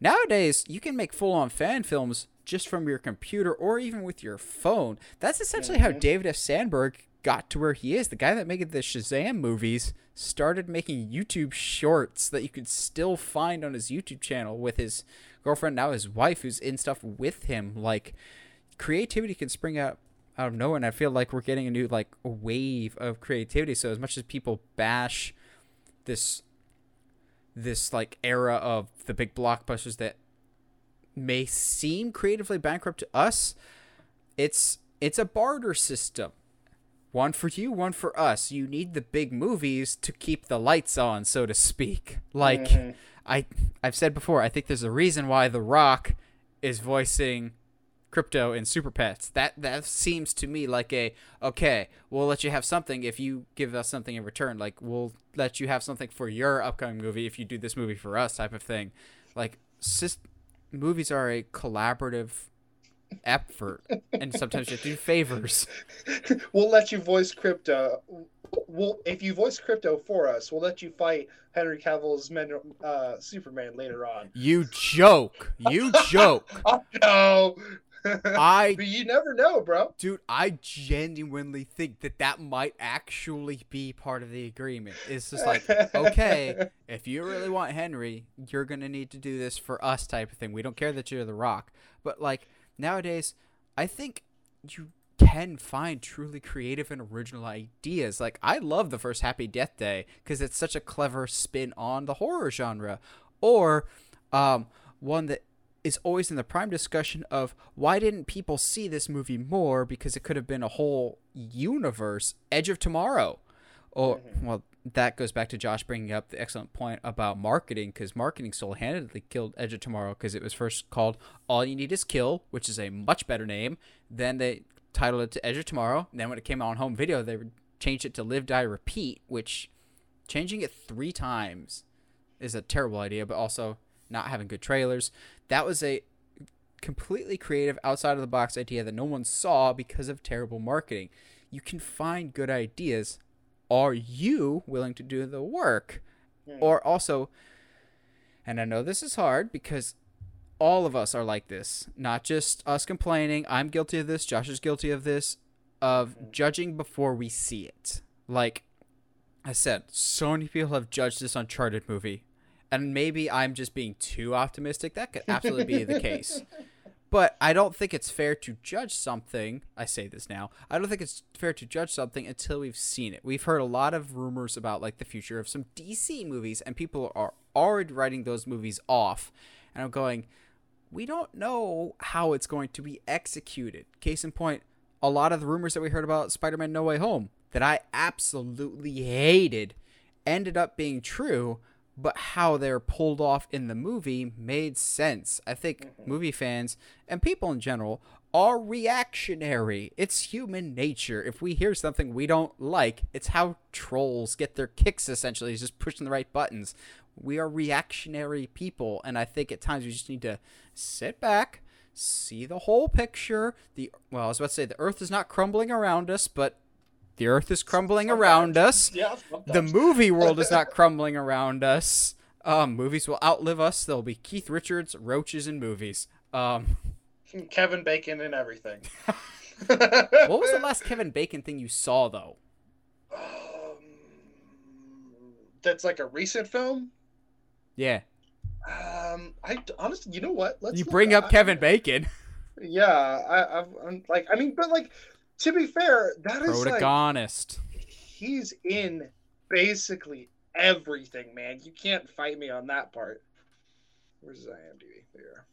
Nowadays, you can make full on fan films just from your computer or even with your phone. That's essentially how David F. Sandberg got to where he is. The guy that made the Shazam movies started making YouTube shorts that you could still find on his YouTube channel with his girlfriend, now his wife, who's in stuff with him. Like, creativity can spring out out of nowhere, and I feel like we're getting a new like wave of creativity. So as much as people bash this this like era of the big blockbusters that may seem creatively bankrupt to us, it's it's a barter system. One for you, one for us. You need the big movies to keep the lights on, so to speak. Like mm-hmm. I I've said before, I think there's a reason why The Rock is voicing Krypto in Super Pets. That that seems to me like a okay, we'll let you have something if you give us something in return. Like we'll let you have something for your upcoming movie if you do this movie for us type of thing. Like sis- movies are a collaborative effort and sometimes you do favors. we'll let you voice Krypto. We'll if you voice Krypto for us, we'll let you fight Henry Cavill's men, uh, Superman later on. You joke. You joke. oh no. I but you never know, bro. Dude, I genuinely think that that might actually be part of the agreement. It's just like, okay, if you really want Henry, you're going to need to do this for us type of thing. We don't care that you're the rock. But like nowadays, I think you can find truly creative and original ideas. Like I love the first Happy Death Day because it's such a clever spin on the horror genre, or um, one that is always in the prime discussion of why didn't people see this movie more because it could have been a whole universe. Edge of Tomorrow, or mm-hmm. well, that goes back to Josh bringing up the excellent point about marketing because marketing single-handedly killed Edge of Tomorrow because it was first called All You Need Is Kill, which is a much better name. Then they titled it to Edge of Tomorrow. And then when it came out on home video, they changed it to Live Die Repeat, which changing it three times is a terrible idea, but also not having good trailers. That was a completely creative, outside of the box idea that no one saw because of terrible marketing. You can find good ideas. Are you willing to do the work? Hmm. Or also, and I know this is hard because all of us are like this, not just us complaining. I'm guilty of this. Josh is guilty of this, of judging before we see it. Like I said, so many people have judged this Uncharted movie and maybe I'm just being too optimistic. That could absolutely be the case. But I don't think it's fair to judge something. I say this now. I don't think it's fair to judge something until we've seen it. We've heard a lot of rumors about like the future of some DC movies, and people are already writing those movies off. And I'm going, we don't know how it's going to be executed. Case in point, a lot of the rumors that we heard about Spider-Man No Way Home that I absolutely hated ended up being true but how they're pulled off in the movie made sense. I think Mm-hmm. movie fans and people in general are reactionary. It's human nature. If we hear something we don't like, it's how trolls get their kicks essentially, is just pushing the right buttons. We are reactionary people, and I think at times we just need to sit back, see the whole picture. The well, I was about to say the earth is not crumbling around us, but the earth is crumbling around us Yeah. the movie world is not crumbling around us. Um, movies will outlive us. There'll be Keith Richards, roaches, and movies. Um, Kevin Bacon and everything. what was the last Kevin Bacon thing you saw though? Um, that's like a recent film. Yeah, Um, I honestly, you know what? Let's you bring up Kevin Bacon. Yeah, I, I've, I'm like, I mean, but like, to be fair, that is like Protagonist. he's in basically everything, man. You can't fight me on that part. Where's his IMDb? There.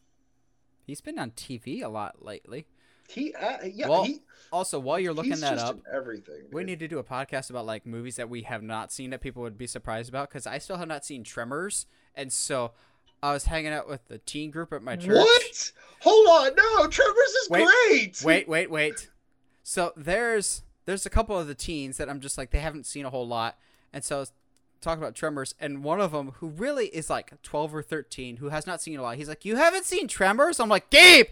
He's been on TV a lot lately. He, uh, yeah, Well, he, Also, while you're looking that up, in everything. we need to do a podcast about like movies that we have not seen that people would be surprised about because I still have not seen Tremors, and so I was hanging out with the teen group at my church. What? Hold on, no, Tremors is Wait, great. wait, wait, wait. So there's there's a couple of the teens that I'm just like they haven't seen a whole lot, and so talking about Tremors, and one of them who really is like 12 or 13 who has not seen a lot. He's like, "You haven't seen Tremors?" I'm like, "Gabe,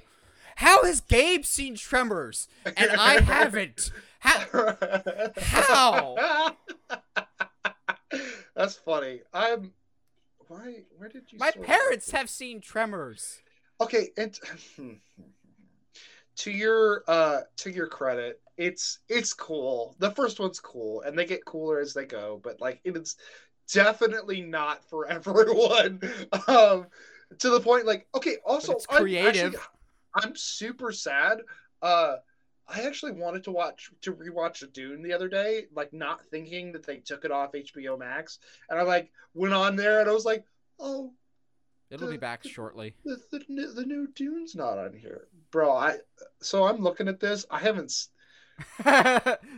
how has Gabe seen Tremors and I haven't? How? How? That's funny. I'm. Why? Where did you? My parents have seen Tremors." Okay, and hmm. To your uh to your credit, it's it's cool. The first one's cool, and they get cooler as they go. But like, it's definitely not for everyone. Um, to the point, like, okay. Also, it's I'm creative. actually- I'm super sad. Uh, I actually wanted to watch to rewatch Dune the other day, like not thinking that they took it off HBO Max, and I like went on there and I was like, oh, It'll be back shortly. the the, the new Dune's not on here, bro. I so I'm looking at this. I haven't.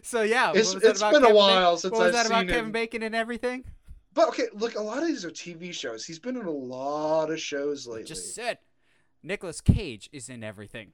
so yeah, It's it's been a Kevin Ba- while since What was I've that about Kevin him, Bacon and everything? But okay, look, a lot of these are TV shows. He's been in a lot of shows lately. Just said Nicolas Cage is in everything.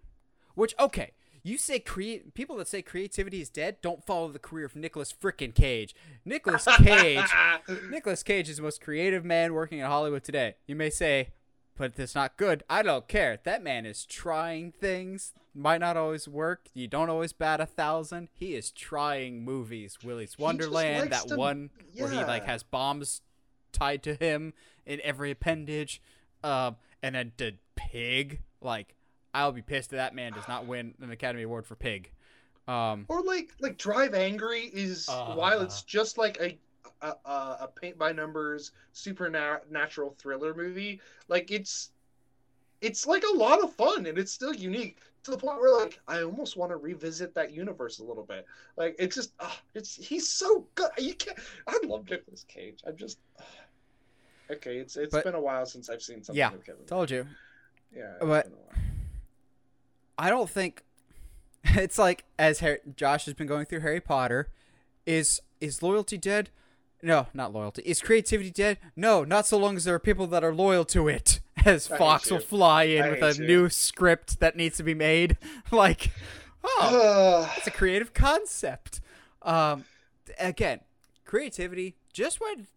Which okay, you say create people that say creativity is dead don't follow the career of Nicolas frickin' Cage. Nicolas Cage Nicolas Cage is the most creative man working in Hollywood today. You may say, but it's not good. I don't care. That man is trying things. Might not always work. You don't always bat a thousand. He is trying movies. Willy's Wonderland, that to- one where he like has bombs tied to him in every appendage. Um, and then did Pig. Like, I'll be pissed if that man does not win an Academy Award for Pig. Um, Or like like Drive Angry is Uh. while it's just like a a, a, a paint by numbers supernatural thriller movie, like it's it's like a lot of fun and it's still unique to the point where like I almost want to revisit that universe a little bit. Like it's just ah, it's he's so good. You can't. I love Nicolas Cage. I'm just. ah. Okay, it's it's But- been a while since I've seen something Yeah, with Kevin. told you. Yeah, but- been a while. I don't think it's like as Harry, Josh has been going through Harry Potter. Is is loyalty dead? No, not loyalty. Is creativity dead? No, not so long as there are people that are loyal to it. As I Fox will fly in I with a you. new script that needs to be made. Like, oh, it's a creative concept. Um, again, creativity. Just when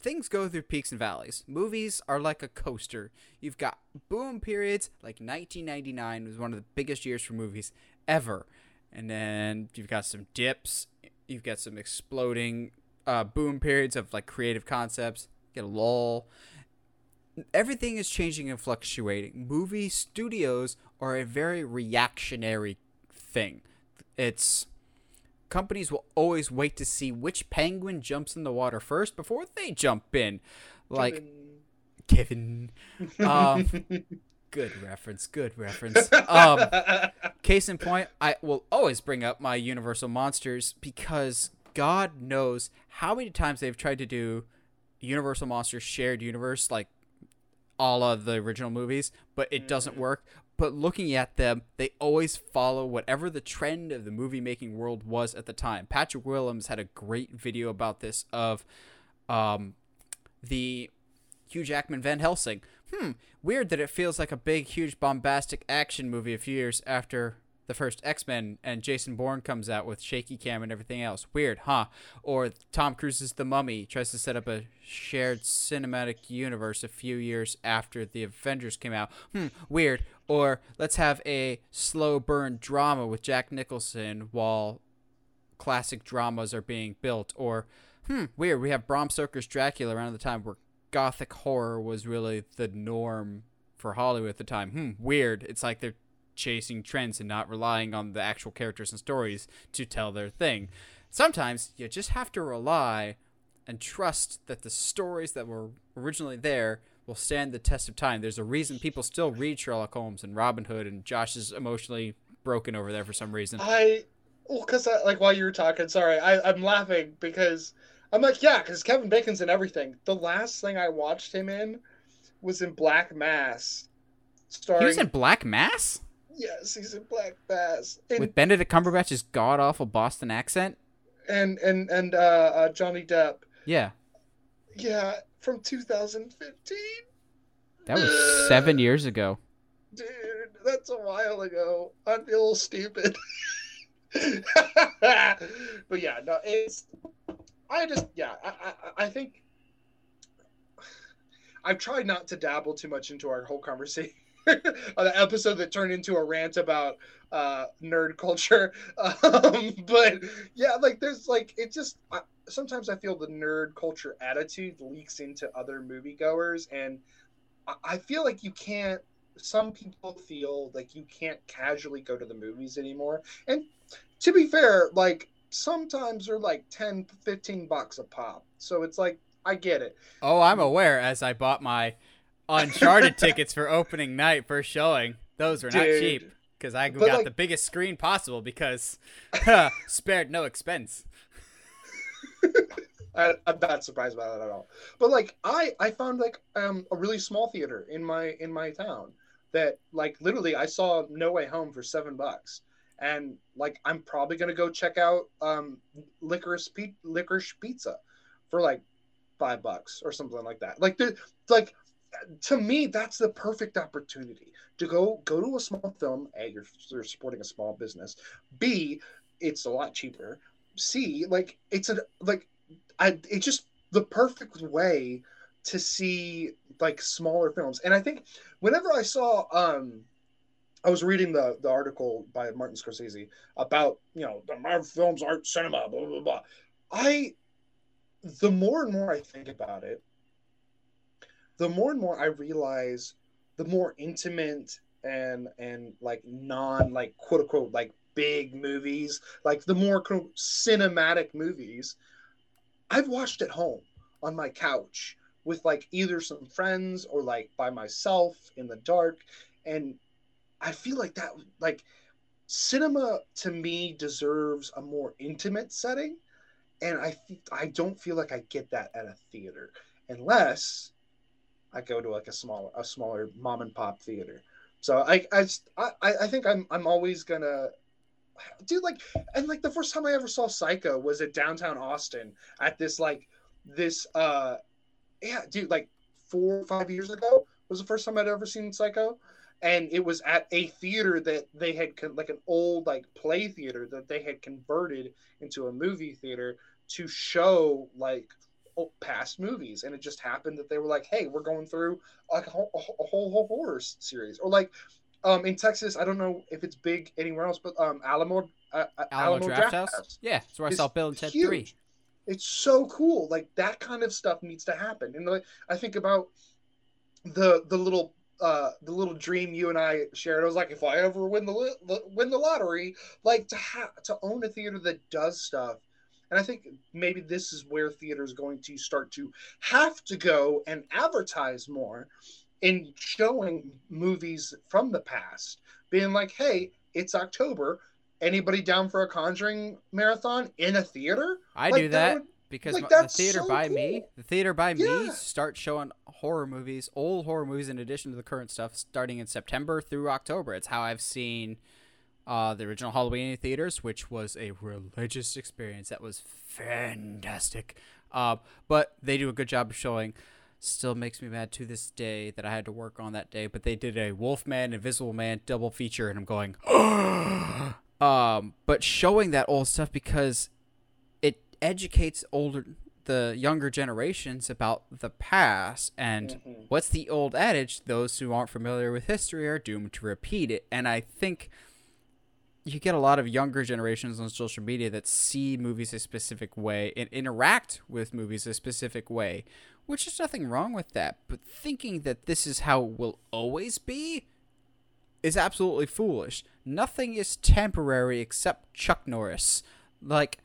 things go through peaks and valleys, movies are like a coaster. You've got boom periods, like 1999 was one of the biggest years for movies ever, and then you've got some dips. You've got some exploding uh, boom periods of like creative concepts. Get a lull. Everything is changing and fluctuating. Movie studios are a very reactionary thing. It's companies will always wait to see which penguin jumps in the water first before they jump in. Like Kevin. Um, good reference. Good reference. Um, case in point, I will always bring up my Universal Monsters because God knows how many times they've tried to do Universal Monsters shared universe, like all of the original movies, but it doesn't work. But looking at them, they always follow whatever the trend of the movie making world was at the time. Patrick Willems had a great video about this of um, the Hugh Jackman Van Helsing. Hmm, weird that it feels like a big, huge, bombastic action movie a few years after the first X Men and Jason Bourne comes out with shaky cam and everything else. Weird, huh? Or Tom Cruise's The Mummy tries to set up a shared cinematic universe a few years after the Avengers came out. Hmm, weird. Or let's have a slow burn drama with Jack Nicholson while classic dramas are being built. Or, hmm, weird. We have Bram Stoker's Dracula around the time where gothic horror was really the norm for Hollywood at the time. Hmm, weird. It's like they're chasing trends and not relying on the actual characters and stories to tell their thing. Sometimes you just have to rely and trust that the stories that were originally there will stand the test of time. There's a reason people still read Sherlock Holmes and Robin Hood, and Josh is emotionally broken over there for some reason. I, well, because like while you were talking, sorry, I, I'm laughing because I'm like, yeah, because Kevin Bacon's in everything. The last thing I watched him in was in Black Mass, starring. He was in Black Mass yes, he's in Black Mass. and with Benedict Cumberbatch's god awful Boston accent. and and, and uh, uh, Johnny Depp. Yeah, Yeah, from 2015. that was seven years ago. Dude, that's a while ago. I feel a little stupid. but yeah, no, it's. I just yeah, I, I I think I've tried not to dabble too much into our whole conversation. the episode that turned into a rant about uh, nerd culture, um, but yeah, like there's like it just I, sometimes I feel the nerd culture attitude leaks into other moviegoers, and I, I feel like you can't some people feel like you can't casually go to the movies anymore. And to be fair, like sometimes they're like 10, 15 bucks a pop. So it's like, I get it. Oh, I'm aware as I bought my Uncharted tickets for opening night first showing. Those were not cheap because I But, got like- the biggest screen possible because spared no expense. I, I'm not surprised by that at all. But like I, I found like um a really small theater in my in my town that like literally I saw No Way Home for seven bucks, and like I'm probably gonna go check out um licorice Pe- licorice pizza for like five bucks or something like that. Like the like to me, that's the perfect opportunity to go go to a small film. A, you're, you're supporting a small business. B, it's a lot cheaper. C, like it's a like I it's just the perfect way to see like smaller films. And I think whenever I saw um I was reading the the article by Martin Scorsese about, you know, the Marvel films aren't cinema, blah blah blah. I the more and more I think about it, the more and more I realize the more intimate and and like non like quote unquote like big movies, like the more quote, cinematic movies, I've watched at home on my couch with like either some friends or like by myself in the dark. And I feel like that like cinema to me deserves a more intimate setting. And I I don't feel like I get that at a theater unless I go to like a smaller a smaller mom and pop theater. So I I I, I think I'm I'm always gonna dude like and like the first time I ever saw Psycho was at downtown Austin at this like this uh yeah dude like four or five years ago was the first time I'd ever seen Psycho and it was at a theater that they had like an old like play theater that they had converted into a movie theater to show like past movies and it just happened that they were like hey we're going through like a whole, a whole, whole horror series or like um in texas i don't know if it's big anywhere else but um alamo uh, uh alamo, alamo draft, draft house? house? yeah that's where i saw bill and ted huge. 3 it's so cool like that kind of stuff needs to happen and like i think about the the little uh, the little dream you and I shared. I was like, if I ever win the win the lottery, like to have to own a theater that does stuff and I think maybe this is where theater is going to start to have to go and advertise more in showing movies from the past, being like, hey, it's October. Anybody down for a Conjuring marathon in a theater? I like, do that. that would, because like, the theater so by cool. me, the theater by yeah. me starts showing horror movies, old horror movies, in addition to the current stuff, starting in September through October. It's how I've seen uh, the original Halloween in theaters, which was a religious experience that was fantastic. Uh, but they do a good job of showing. Still makes me mad to this day that I had to work on that day. But they did a Wolfman, Invisible Man double feature, and I'm going, um, but showing that old stuff because it educates older the younger generations about the past and mm-hmm. what's the old adage those who aren't familiar with history are doomed to repeat it and i think you get a lot of younger generations on social media that see movies a specific way and interact with movies a specific way, which is nothing wrong with that. But thinking that this is how it will always be is absolutely foolish. Nothing is temporary except Chuck Norris. Like,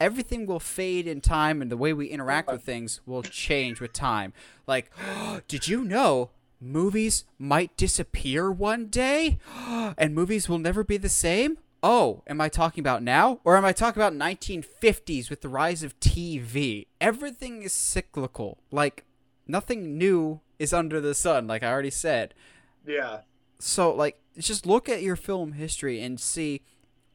everything will fade in time and the way we interact with things will change with time. Like, did you know movies might disappear one day and movies will never be the same? Oh, am I talking about now? Or am I talking about 1950s with the rise of TV? Everything is cyclical. Like, nothing new is under the sun, like I already said. Yeah. So, like, just look at your film history and see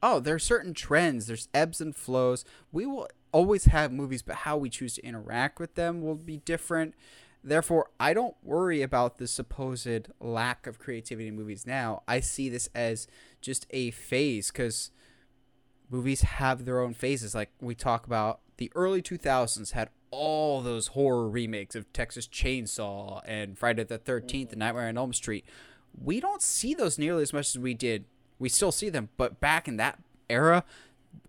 oh, there are certain trends, there's ebbs and flows. We will always have movies, but how we choose to interact with them will be different. Therefore, I don't worry about the supposed lack of creativity in movies now. I see this as just a phase because movies have their own phases. Like we talk about, the early 2000s had all those horror remakes of Texas Chainsaw and Friday the 13th and Nightmare on Elm Street. We don't see those nearly as much as we did. We still see them, but back in that era,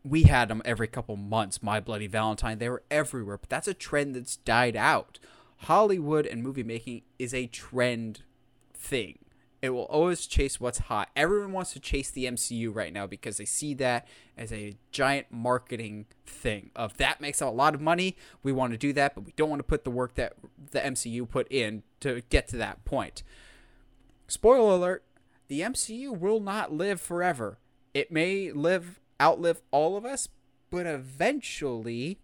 we had them every couple months. My Bloody Valentine, they were everywhere. But that's a trend that's died out. Hollywood and movie making is a trend thing. It will always chase what's hot. Everyone wants to chase the MCU right now because they see that as a giant marketing thing. Of that makes a lot of money, we want to do that, but we don't want to put the work that the MCU put in to get to that point. Spoiler alert, the MCU will not live forever. It may live outlive all of us, but eventually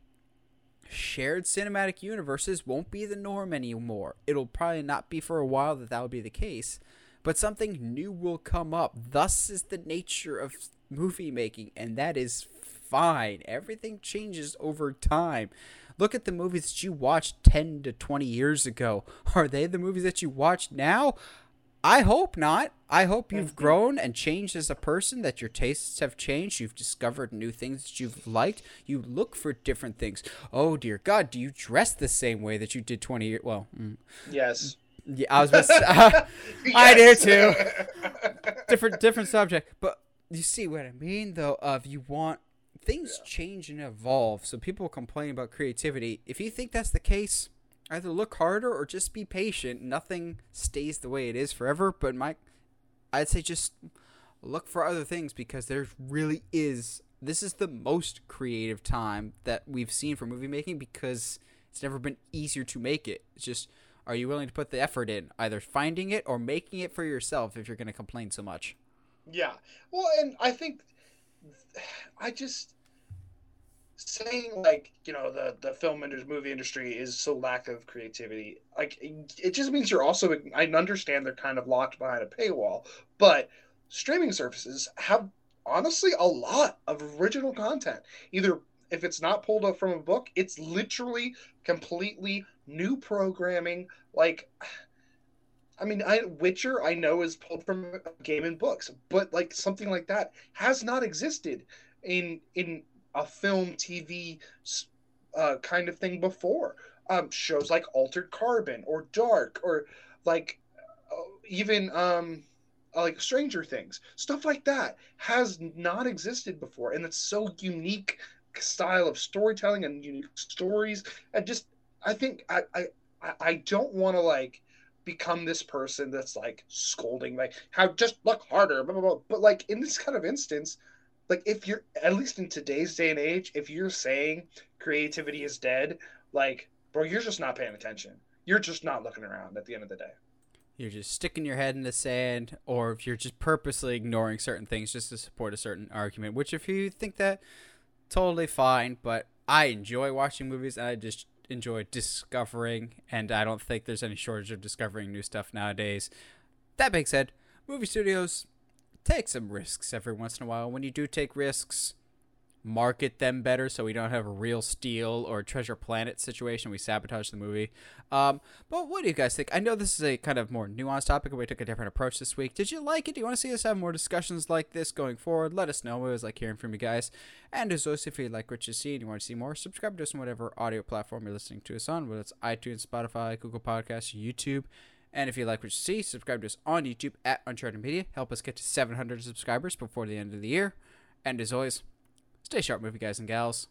shared cinematic universes won't be the norm anymore. It'll probably not be for a while that that will be the case, but something new will come up. Thus is the nature of movie making, and that is fine. Everything changes over time. Look at the movies that you watched 10 to 20 years ago. Are they the movies that you watch now? I hope not. I hope you've grown and changed as a person, that your tastes have changed. You've discovered new things that you've liked. You look for different things. Oh, dear God, do you dress the same way that you did 20 years? Well, mm, Yes. yeah, I was about to say, I do Yes. too. different different subject but you see what i mean though of you want things change and evolve so people complain about creativity if you think that's the case either look harder or just be patient. Nothing stays the way it is forever but my i'd say just look for other things because there really is this is the most creative time that we've seen for movie making because it's never been easier to make it. It's just are you willing to put the effort in either finding it or making it for yourself if you're going to complain so much? Yeah. Well, and I think I just saying like you know the the film industry movie industry is so lack of creativity like it just means you're also i understand they're kind of locked behind a paywall but streaming services have honestly a lot of original content. Either if it's not pulled up from a book it's literally completely new programming like I mean, I Witcher I know is pulled from a game and books, but like something like that has not existed in in a film, TV uh, kind of thing before. Um, shows like Altered Carbon or Dark or like uh, even um, like Stranger Things, stuff like that has not existed before, and it's so unique style of storytelling and unique stories. And just I think I I I don't want to like become this person that's like scolding like how just look harder blah, blah, blah. but like in this kind of instance like if you're at least in today's day and age if you're saying creativity is dead like bro you're just not paying attention you're just not looking around at the end of the day you're just sticking your head in the sand or if you're just purposely ignoring certain things just to support a certain argument which if you think that totally fine but i enjoy watching movies and i just enjoy discovering, and I don't think there's any shortage of discovering new stuff nowadays. That being said, movie studios take some risks every once in a while. When you do take risks, market them better so we don't have a real steel or treasure planet situation. We sabotage the movie. Um, but what do you guys think? I know this is a kind of more nuanced topic we took a different approach this week. Did you like it? Do you want to see us have more discussions like this going forward? Let us know. It was like hearing from you guys. And as always if you like what you see and you want to see more subscribe to us on whatever audio platform you're listening to us on whether it's itunes spotify google podcasts youtube and if you like what you see subscribe to us on youtube at uncharted media help us get to 700 subscribers before the end of the year and as always Stay sharp, movie guys and gals.